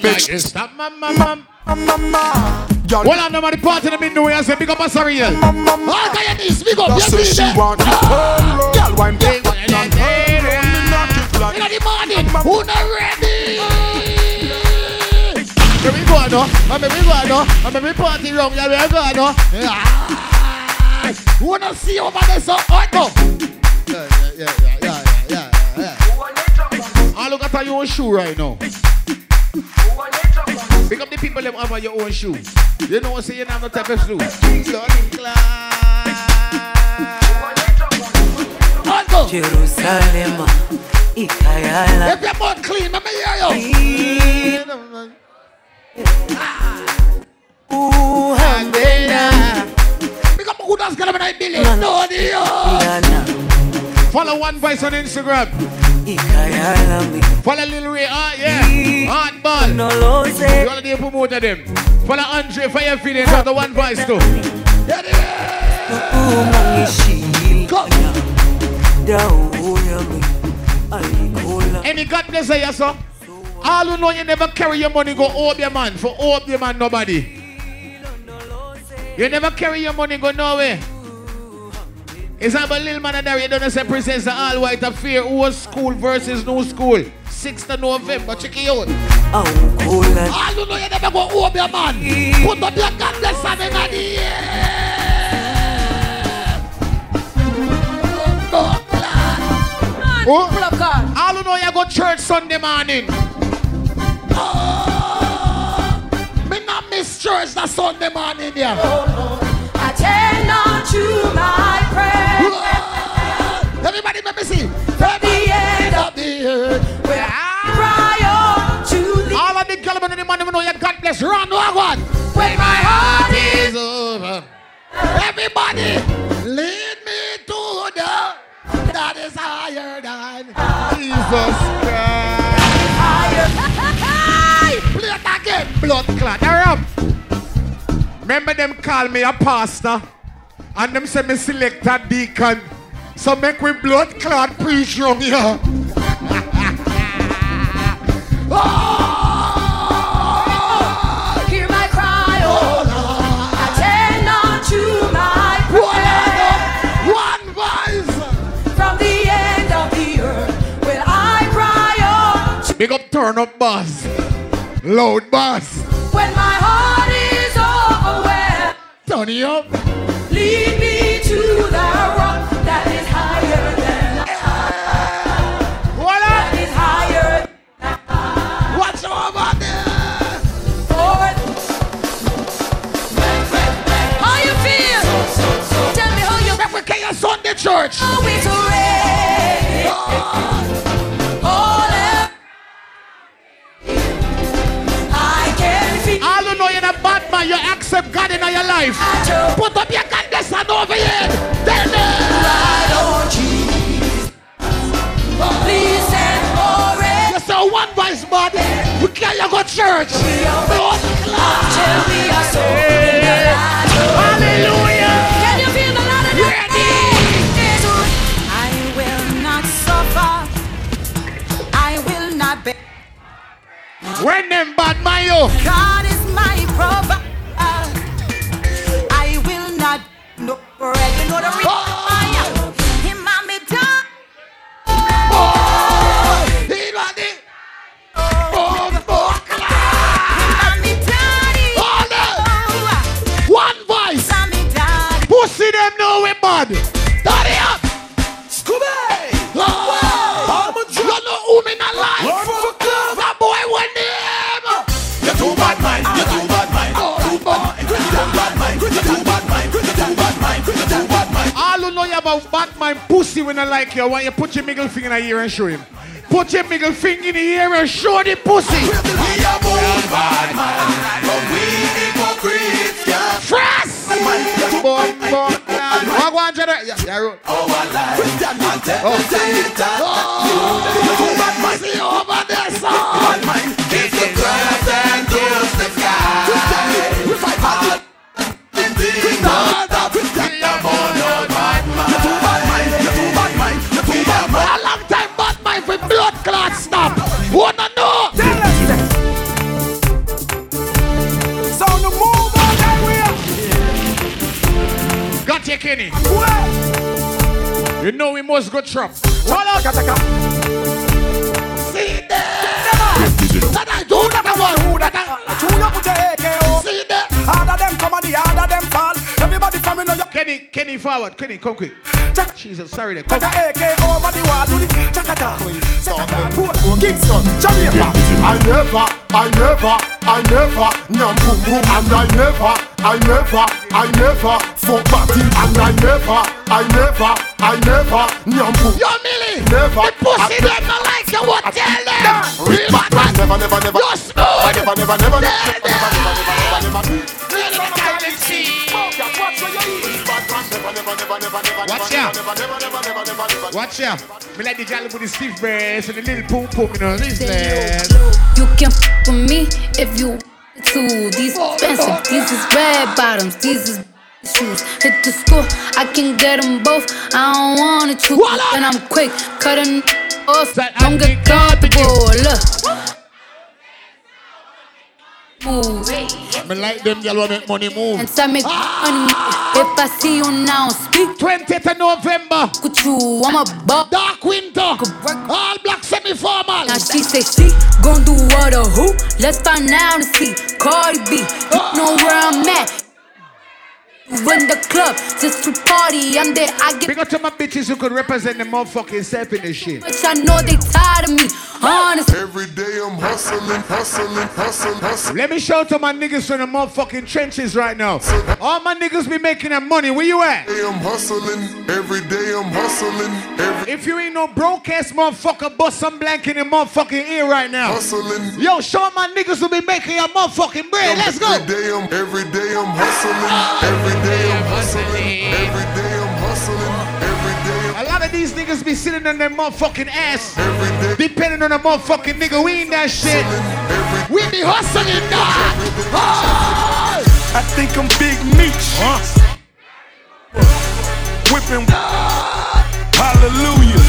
Bitch, Stop, mama, mama. mama. Girl, Well, I'm the party in the middle new year, say big up a surreal. mama. All can you this, big up, That's you say she want it. Ah. Girl, wine, Big girl, up, wine, and her. Me knock it In the morning, who not ready? Where we go now? I'm we go now. I'm we party round. Yeah, we go now. Yeah. Who wanna see over there? So, alright, go. Yeah, yeah, yeah, yeah, yeah, yeah, yeah. I look at your own shoe right now. Pick up the people them have your own shoe. You know what say you don't have no type of shoe. Sun class. go. Jerusalem, Ikayala. If your mouth clean, let me hear you. Ooh, Hangena. Pick up who does get up in a billy. No, dear. Follow one voice on Instagram. Follow Lil Ray, ah, yeah. Hardball. No lo sé. You already promoted them. Follow Andre for your feelings on the one voice too. Yeah, Go. Any God bless you, sir. All who know you never carry your money, go hope your man. For hope your man, nobody. You never carry your money, go nowhere. It's about little man and you don't say eh, presents the all white affair. Old school versus new school. 6th of November. Check it out. Oh, cool. All you know you never go hope your man. Put up your God bless him in the air. Oh, all who know you go church Sunday morning. Oh, me not miss church that Sunday morning yeah. I tend not to my prayer. Everybody let me see. From the end of the earth. Where I cry on to the All of the Calvin and the man who know you God bless. Run, no one. When my heart is over. Everybody, lead me to the that is higher than Jesus Christ. Play it again, blood clot. Hurry up. Remember them call me a pastor, and them say me select a deacon. So make we blood clot preach wrong here. Oh! Hear my cry, oh Lord. I tend my prayer. One voice. From the end of the earth, when I cry on Big up turn up bass. Loud bass. when my heart is Turn it up. Lead me to the rock that is higher than I. Voila. That is higher. What's over there? Lord. How you feel? Tell me how you carry your Sunday church. How it's ready. them God in your life. Put up your goddess and over here. Tell me. Ride on Jesus. Please and. You one voice, but We can't go church. We are we are so. Hallelujah. I will not suffer. I will not. When them bad man. God is my provider. Bread. You know the reason why? Him and me done. He got it. One voice. Pussy them know we bad. All who know you about Batman pussy when I like you, I want you put your middle finger in the ear and show him. Put your middle finger in the ear and show the pussy. We are born bad man, but we hypocrites Frost! Bomb, bomb, What go on, Jenna? Yeah, yeah, roll. Our life and tell Oh. it You too bad mind. See over there, son. Bad mind, it's the grass and Got you, Kenny. You know we must go trap. Hold on. See there. That I do that I want. Who that I Chew up with your AKO. See there. Harder them come and the harder them fall. Kenny, Kenny, forward. Kenny, come quick. Jesus, sorry there. Come. a AK over the wall, do the chakata. Kingston, Jamaica. I never, I never, I never, nyam boom boom, and I never, I never, I never, fuck party, and I never, I never, I never, nyam boom. Yo, Millie. Never. The pussy them not like you. What tell them? Real bad man, never, never, never. You're smooth. Never, never, never, never, never, never, never, never, never. Watch ya. Watch ya. Me like the jolly with the stiff breast and the little poom poom, you know, this. You can f with me if you want to. These expensive, these is red bottoms, these is shoes. Hit the school, I can get them both. I don't wanna choose, and I'm quick cutting off. Don't get comfortable. Look. Move. Me like them y'all want make money move. And I make ah! money. If I see you now, speak. 20th of November. With you, I'm a buck. Dark winter. All black semi-formal. Now she say she gon' do what or who? Let's find out and see. Cardi B, you ah! know where I'm at. Run the club just to party. I'm there. I get Big up to my bitches who could represent the motherfucking self in this shit. much. I know they tired of me. Honest. Every day I'm hustling, hustling, hustling, hustling. Let me shout to my niggas from the motherfucking trenches right now. All my niggas be making that money. Where you at? Every day I'm hustling, every day I'm hustling, every If you ain't no broke ass motherfucker, bust some blank in your motherfucking ear right now. hustling. Yo, show my niggas who be making your motherfucking bread. Let's go. Every day I'm, every day I'm hustling, every day I'm hustling, every day I'm hustling, every day I'm A lot of these niggas be sitting on their motherfucking ass. Depending on the motherfucking nigga, we ain't that shit. We be hustling, dog. Ah. I think I'm Big Meech. Huh? Whipping. Hallelujah.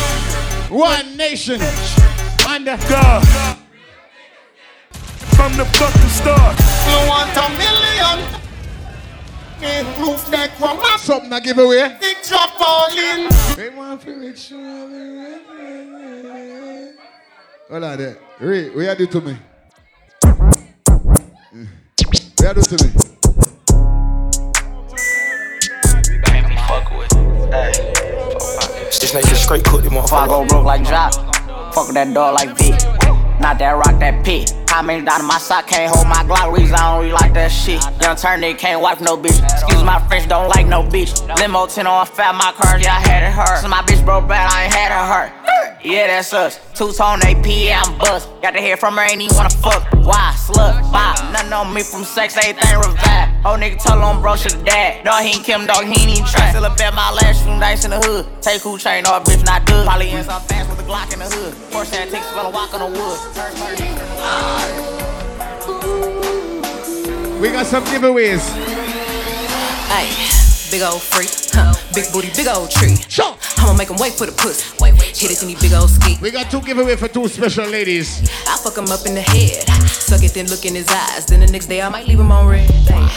One nation. Under God. From the fucking start. You want a million? Move that from my something I give away. Big drop all in. They want to rich. Hold on there. Ray, what you do to me? What you do to me? This nigga straight cook them If I go broke like Jock, fuck with that dog like V. Not that rock, that pit. How many down my sock can't hold my Glock? Reason I don't really like that shit. Young turn nigga can't wipe no bitch. Excuse my French, don't like no bitch. Limo 10 on fat, my car, yeah, I had it hurt. So my bitch broke bad, I ain't had her hurt. Yeah, that's us. Two tone AP, I'm bust. Got to hear from her, ain't even wanna fuck. Why? Slut, bop. Nothing on me from sex, everything revive. Whole nigga told on bro, should've died. Dog, he ain't Kim, dog, he ain't even try. Still a at my last few nights in the hood. Take who chain, no bitch not good. Probably in some fast with a Glock in the hood. Force that takes gonna walk on the wood. We got some giveaways. Hey, big old freak, huh? Big booty, big old tree. Sure. I'ma make him wait for the pussy. Wait, wait, hit it in these big old ski. We got two giveaways for two special ladies. I fuck him up in the head. Suck it, then look in his eyes. Then the next day I might leave him on red. Ay.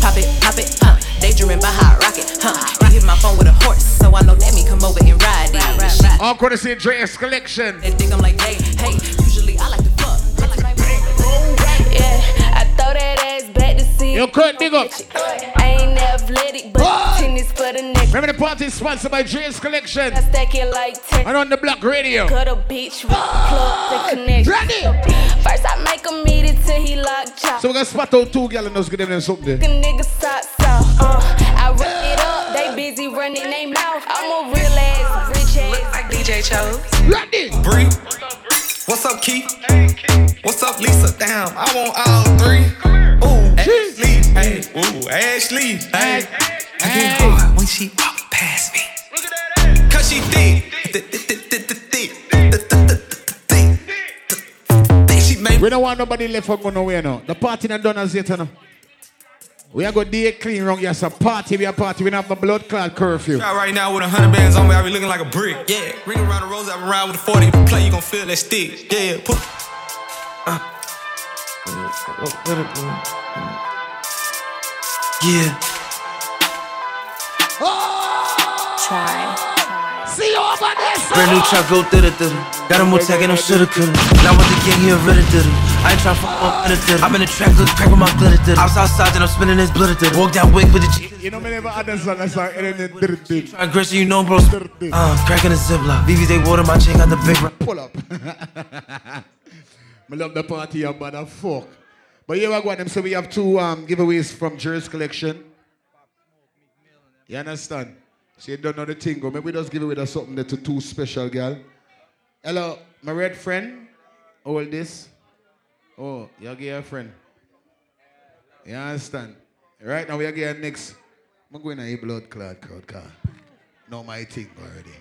Pop it, pop it, uh. Daydreaming by hot rocket, huh? He hit my phone with a horse, so I know that me come over and ride it. Ride, ride, ride. I'm gonna Dre's collection. They think I'm like, hey, hey. Usually I like to fuck. Yeah, I throw that ass back to see. You could dig up. I ain't athletic, but tennis for the neck. Remember the party sponsored by Dre's collection. I stack it like 10. And on the Black Radio. Cut a bitch with plug to connect. First I make him eat it till he lock jaw. So we're gonna spot out two gals and just give them something A there. nigga socks off. Uh, I run it up, they busy running they mouth. I'm a real ass, rich ass. Like DJ Chose. Ready? Bree. What's up, Keith? What's up, Lisa? Damn, I want all three. Ooh, Ashley. Hey, ooh, Ashley. Hey. I get hard when she walk past me. Look at that ass. Cause she thick. We don't want nobody left for go nowhere now. The party not done as yet, you know. We are going to day clean wrong. Yes, a party. We are a party. We don't have no blood clot curfew. Try right now with a hundred bands on me, I be looking like a brick. Yeah, ring around the rose, I around with a 40. If you play, you gon' feel that stick. Yeah, put. Uh. Yeah. Try. See you over there, Brand new truck, go thither thither. Got him more tech and I'm shoulda coulda. Now with the gang, he a ridder didder. I ain't tryna fuck up in the I'm in the track, look crack with my glitter didder. I was outside, then I'm spinning this blitter didder. Walk down wig with the G. You know me never had a song that's like anything dirty. Try Gretchen, you know, bro. Uh, cracking the ziplock. VVs, they water my chain, got the big rock. Pull up. I love the party, you motherfuck. But here we go, them. So we have two um, giveaways from Jerry's collection. You understand? You don't know the thing. Maybe we just give away the something there to two special girl. Hello, my red friend. All this. Oh, you get a friend. You understand? Right now we are getting next. I'm going to a blood clot crowd car. Know my thing already.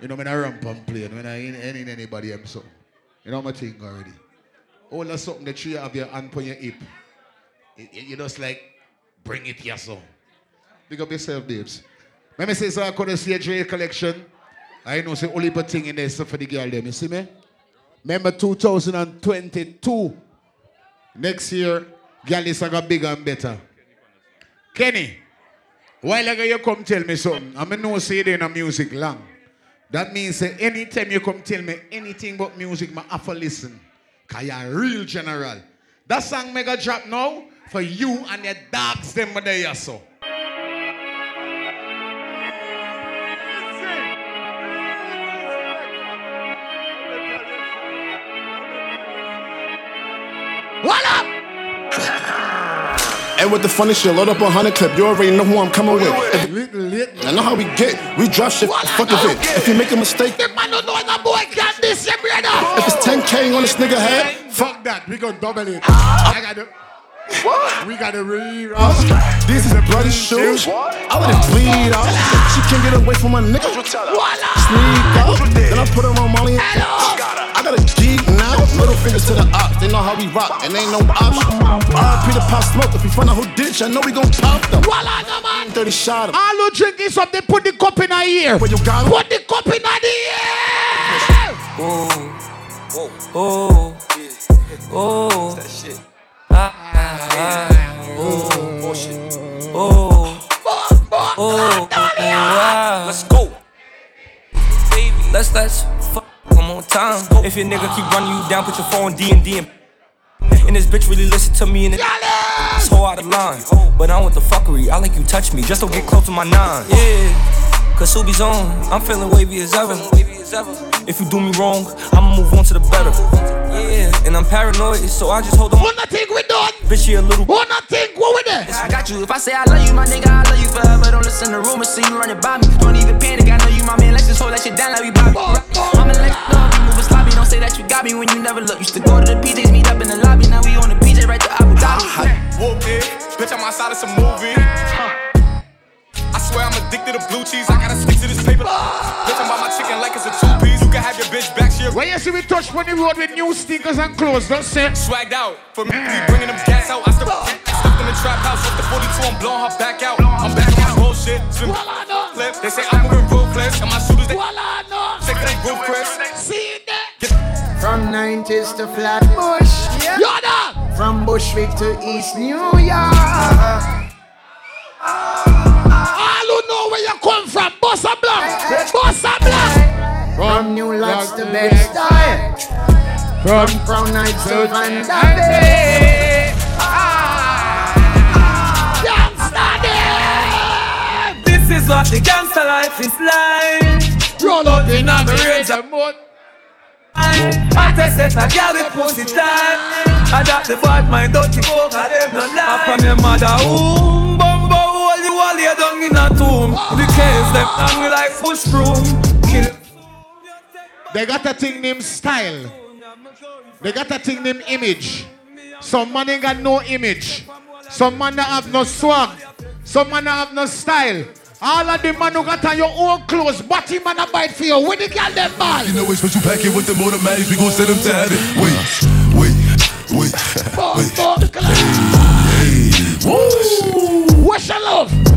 You know, when I ramp and play, when I ain't anybody I'm so. You know my thing already. All that's something that you have your hand on your hip. You, you just like bring it yourself. Pick up yourself, babes. Let me say so I could see a Dre collection. I know say only but thing in there so for the girl them. You see me? Remember 2022. Next year, girl is gonna bigger and better. Kenny, while ago you come tell me something, I mean no say in a music long. That means say anytime you come tell me anything about music, I have to listen. Cause you're a real general. That song mega drop now for you and your dogs them there so. And with the funny shit, load up a hundred clip. You already know who I'm coming with. If- I know how we get. We drop shit. Fuck of it. If you make a mistake, The man don't know the boy got this, yeah, brother. if it's 10k on this nigga head, Fuck that, we gonna double it. I got to. What? We got to re these is bloody shoes. I let it bleed out. She can't get away from my nigga. Sneak out. Then I put her on Molly. I got a now. Middle fingers to the ops. They know how we rock, and ain't no option. RP the pop smoke. If we find out whole ditch, I know we gon' pop them. 30 shot 'em. All who drinking something, put the cup in our ear. Where you got 'em? Put the cup in our ear. Oh, oh, oh, that shit. Your nigga keep running you down, put your phone D and D and. And this bitch really listen to me and it so out of line. But I want the fuckery. I like you touch me, just don't get close to my nine. Yeah, cause Subi's on. I'm feeling wavy as ever. If you do me wrong, I'ma move on to the better. Yeah, and I'm paranoid, so I just hold on. What nothing we done? Bitch, you a little. What nothing? What with that? I got you. If I say I love you, my nigga, I love you forever. Don't listen to rumors, see you running by me. Don't even panic. I know you, my man. Let's just hold that shit down like we Bobby. I'm in let oh, oh. you know, you moving sloppy. Don't say that you got me when you never look. Used to go to the PJs, meet up in the lobby. Now we on the PJ right to Abu Dhabi. Whoop it. Bitch, I'm outside of some movie. I swear I'm addicted to blue cheese. I gotta stick to this paper. Bitch, I'm about my chicken like it's a two piece. You can have your bitch back. She a When you see we touch on the road with new sneakers and clothes, don't say. swagged out. For me, we bringing them gas out. I still stuck in the trap house. Off the 42, I'm blowing her back out. I'm back on my bullshit. Swim flip. They say I'm moving ruthless. And my shooters, they take them roof Chris. See that? From 90s to Flatbush. Yeah. From Bushwick to East New York. Ah. All who know where you come from, Bossa Blanc, Bossa Blanc. From New Lots to Bed-Stuy. From Crown Heights to Van Damme. Ah, this is what the gangster life is like. Roll out in a Range of mud. I test set a girl with pussy time. I got the bad mind, dirty folk, I them no lie. Up from your mother womb, bumbo, all lay down in a tomb. The case them hang like push broom. Kill They got a thing named style. They got a thing named image. Some man ain't got no image. Some man that have no swag. Some man that have no style. All of the man who got on your own clothes, but him man a bite for you. When the girl them ball. You know it's special packet with the automatics. We gon' set them to heaven. Wait, wait, wait, wait. Hey, hey. woo. Where's your love?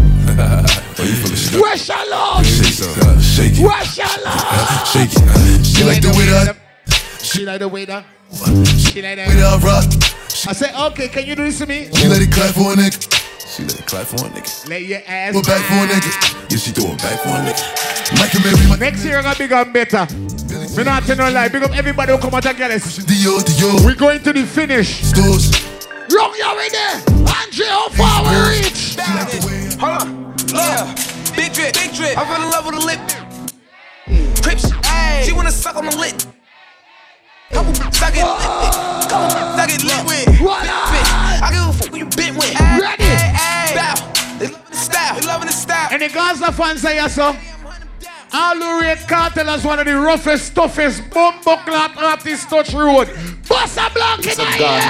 Where's your love? Shake it, uh, shake it, Where's your love? shake it. She like the way that She like the way that. She like way that I rock. I said, okay, can you do this to me? She let it clap for a nigga. She let it clap for a nigga. Let your ass it back for a nigga. Yeah, she throw it back for a nigga. Mike and Mary, Next year, I'm gonna big and better. Me not tell no lie. Big up everybody who come out and get us. Dior, Dior. We're going to the finish. Stores. Wrong you in there. Andre, how far we reach? Hold on. Yeah. Big drip, big drip. I fell in love with a lip. Crips, she wanna suck on the lip. Couple suck it lit. Couple suck it lit with. Big bitch. I give a fuck who you been with. Ready? Bow. They loving the style. They loving the style. And the Gaza fans say yes, so. All who rate Kartel as one of the roughest, toughest, bumbo clap artists touch road. Bossa Blanc in the air.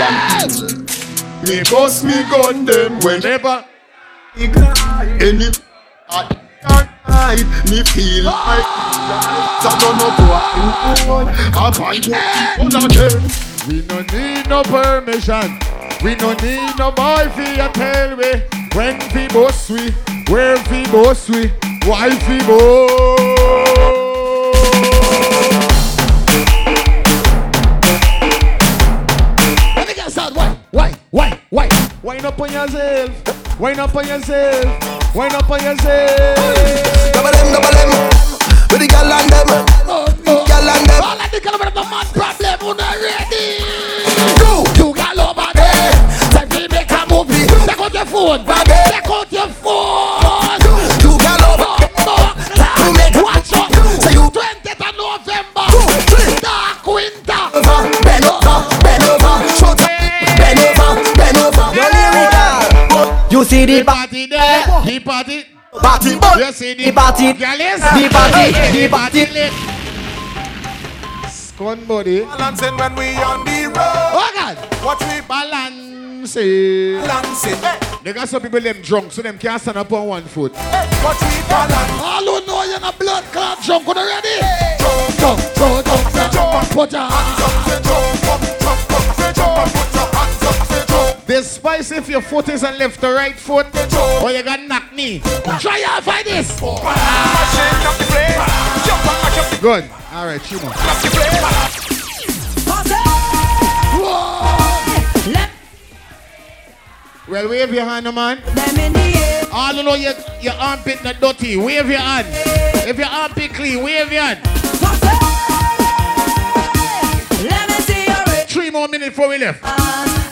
Me bust me gun them whenever. Any night me feel like I don't know what I find what. We no need no permission. We no need no boy for you tell me when we boss we, where we boss we, why we boss. Let me get started. Why? Why? Why? Why? Wind up on yourself. Wind up on yourself. Wind up on yourself. Double them, double them. With the gal and them. Gal and them. All of the girl with the man problem, who not ready? Go. You got over there. Time to make a movie. Take out your phone. baby. Take out your phone. You gal over. To make watch out. So you 20th of November. Dark winter. Bend over, bend over, shut up. Bend over, bend over. Yo, lyrical. You see the party there. The party. Party, but You see the the party, Girl the party, the party. Scone body. Balancing when we on the road. Oh God. Watch me Balance it. balancing. They got some people them drunk, so them can't stand up on one foot. Watch me balance. All who know you're not blood clot drunk, are you ready? Jump, jump, jump, jump, jump, put your hands up. There's spice if your foot is on left or right foot, or you got knock knee. Try out find this. Good. All right, Chimo. Well, wave your hand, man. All you know your, your armpit not dirty. Wave your hand. If your armpit clean, wave your hand. Three more minutes before we left.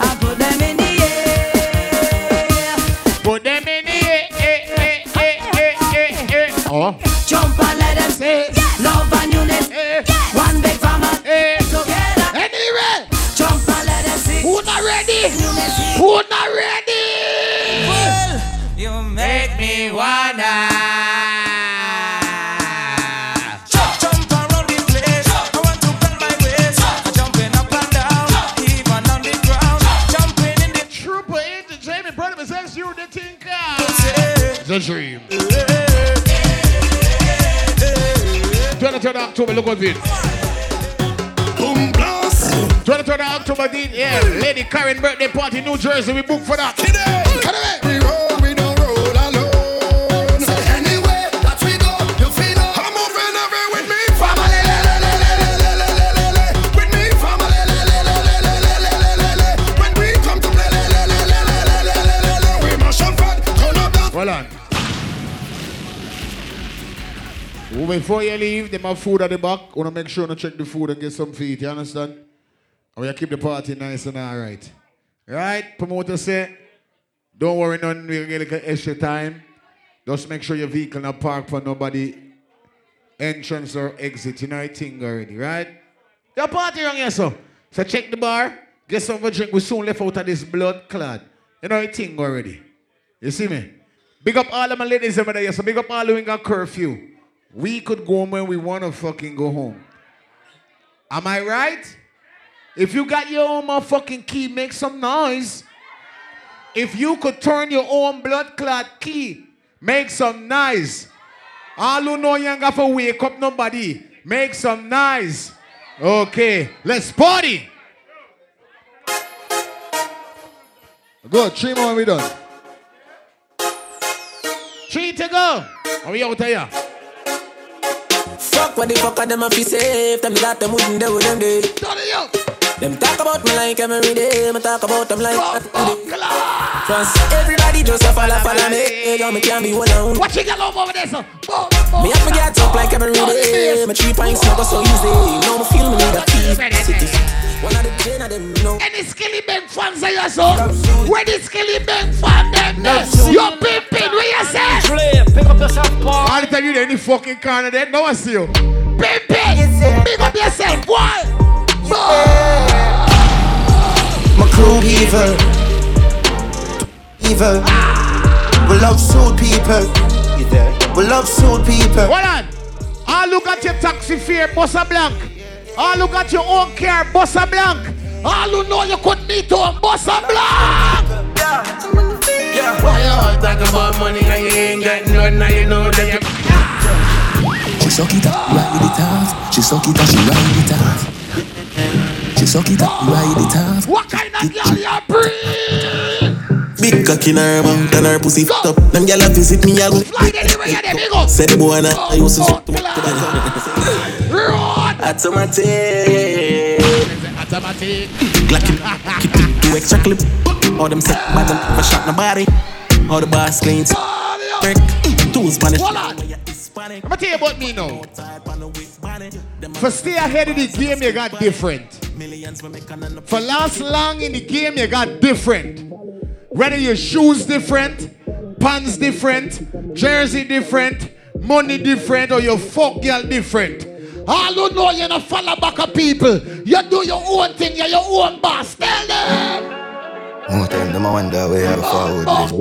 Air. Eh, eh, eh, eh, eh, eh. Oh. Jump and let them say love and unity. One big family together. Anyway, jump and let them sing. Who not ready? Who not ready? You make me wanna. The dream. 23rd October, look what's it. Boom blast. 23rd October, yeah, Lady Karen birthday party, New Jersey. We book for that. Before you leave, them have food at the back. Wanna make sure to check the food and get some feet. You understand? And we keep the party nice and all right. Right? Promoter say, don't worry, none. We'll get like extra time. Just make sure your vehicle not park for nobody entrance or exit. You know your thing already, right? Your party wrong here, so. So check the bar, get some drink. We soon left out of this blood clot. You know your thing already. You see me? Big up all of my ladies over there. So big up all who ain't got curfew. We could go home when we want to fucking go home. Am I right? If you got your own motherfucking key, make some noise. If you could turn your own blood clot key, make some noise. All who know you ain't got to wake up nobody, make some noise. Okay, let's party. Good, three more we done. Three to go. Are we out of here? Fuck what the fuck are them a fi safe Them that them wouldn't do them day. Them talk about me like every day. Me talk about them like every day. Trust everybody just a follow follow me. Yo, me can't be one on Watch it, get over there, sir. Me have to get up like every day. My three pints never so easy. Now me feel me need a key. City One of the ten of them know Any Skillibeng fans are you so? Where the Skillibeng fan them there? You're pimping, what you say? pick up yourself, Paul. All the time you in any fucking corner there, no one see you. Pimping, pick up yourself, boy. My crew evil. Evil. Ah. We love suit people. We love suit people. Hold on. I look at your taxi fare, Bossa Blanc. All look at your own car, Bossa Blanc. All who know you could meet to Bossa Blanc. Yeah, why you all talk about money and you ain't got none Now you know that you She suck it up, ride it off. She suck it up, she ride it off. She suck it up, ride it off. What kind of girl you breed? Big cock in her mouth and her pussy fucked up. Them gyal a visit me all. Slide anywhere you there, big up. The boy and I used to fuck them. Automatic. Automatic. Glock keep it two extra clip. All them set bad and never shot nobody. All the bars clean. Break. Two Spanish. I'm gonna tell you about me now. For stay ahead of the game, you got different. For last long in the game, you got different. Whether your shoes different, pants different, jersey different, money different, or your fuck girl different. All who know you're not follow back of people. You do your own thing, you're your own boss. Tell them. Oh, More time, them a wonder where you go oh, forward this.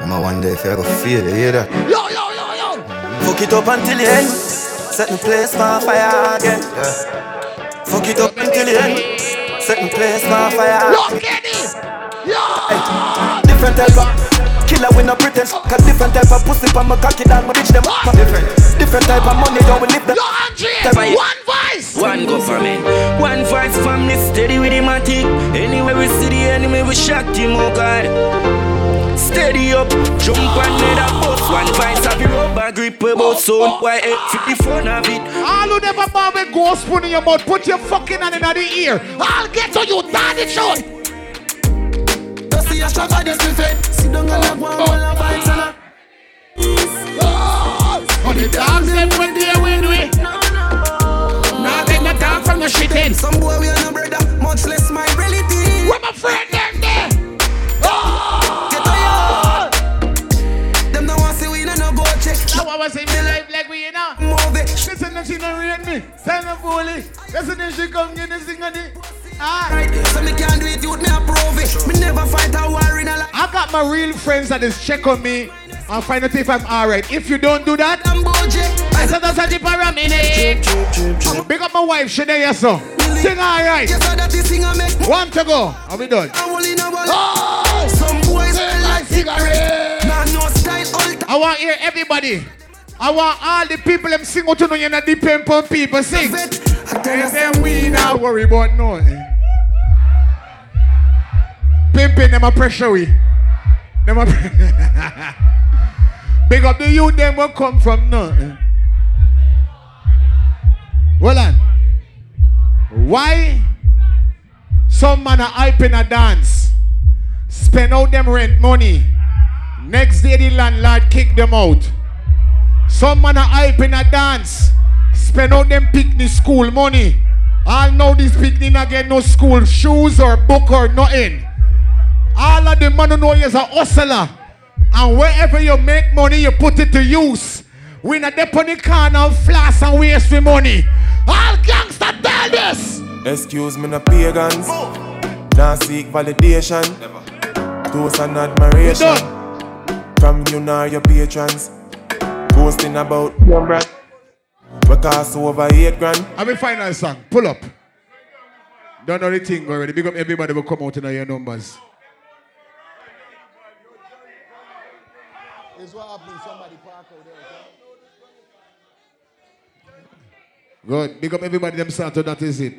Them a wonder if you feel it, you hear that? Yo, yo, yo, yo. Fuck it up until the end. Set the place on fire again. Yeah. Fuck it up until the end. Set the place on fire. Look at it. Yo. Different type of killer with no pretense. Cause different type of pussy from my cocky down, my bitch them. Different. Different type of money, don't we live them. Yo, Andreas, one voice. One government, one voice from the steady with him matic. Anywhere we see the enemy, we shock him, oh God. Steady up, jump on the bus. One voice of the rubber grip about sound. Why F the phone of it? All who never bow with ghost spoon in your mouth, put your fucking hand in the ear. I'll get to you, daddy shot. A of this buffet. Sit down and have one while I fight and On the dogs, them when they win, we. Now take no talk from the shit in. Some boy we are no brother, much less my relative. Where my friend them there? Get tired. Them no want see we no no go check. Now I was in the life like we, you know. Move it. Listen, she don't rate me. Send a bully. Listen, she come get the sing of the. So. I got my real friends that is check on me and find out if I'm alright. If you don't do that, I'm said that's a minute. Big up my wife, yes, sir. Sing alright. One to go. Are we done? Oh! Some boys like. I want to hear everybody. I want all the people them sing out to know you're not on people sing. I And then we not worry about no. Pimping them a pressure we. Them a Big up the youth them will come from no. Well on. Why some man are hyping a dance? Spend out them rent money. Next day the landlord kick them out. Some man are hype in a dance. Spend out them picnic school money. All know this picnic not get no school shoes or book or nothing. All of the man who know you is a hustler. And wherever you make money, you put it to use. We not dep on the corner floss and waste with money. All gangster tell this. Excuse me, no pagans. Now seek validation. Never toast and admiration. From you nor your patrons. Boasting about your brand. We cost over eight grand. I'm a final song. Pull up. Don't know the thing already. Big up everybody will come out in your numbers. It's what happened. Somebody park out there. Good. Big up everybody them Santo, that is it.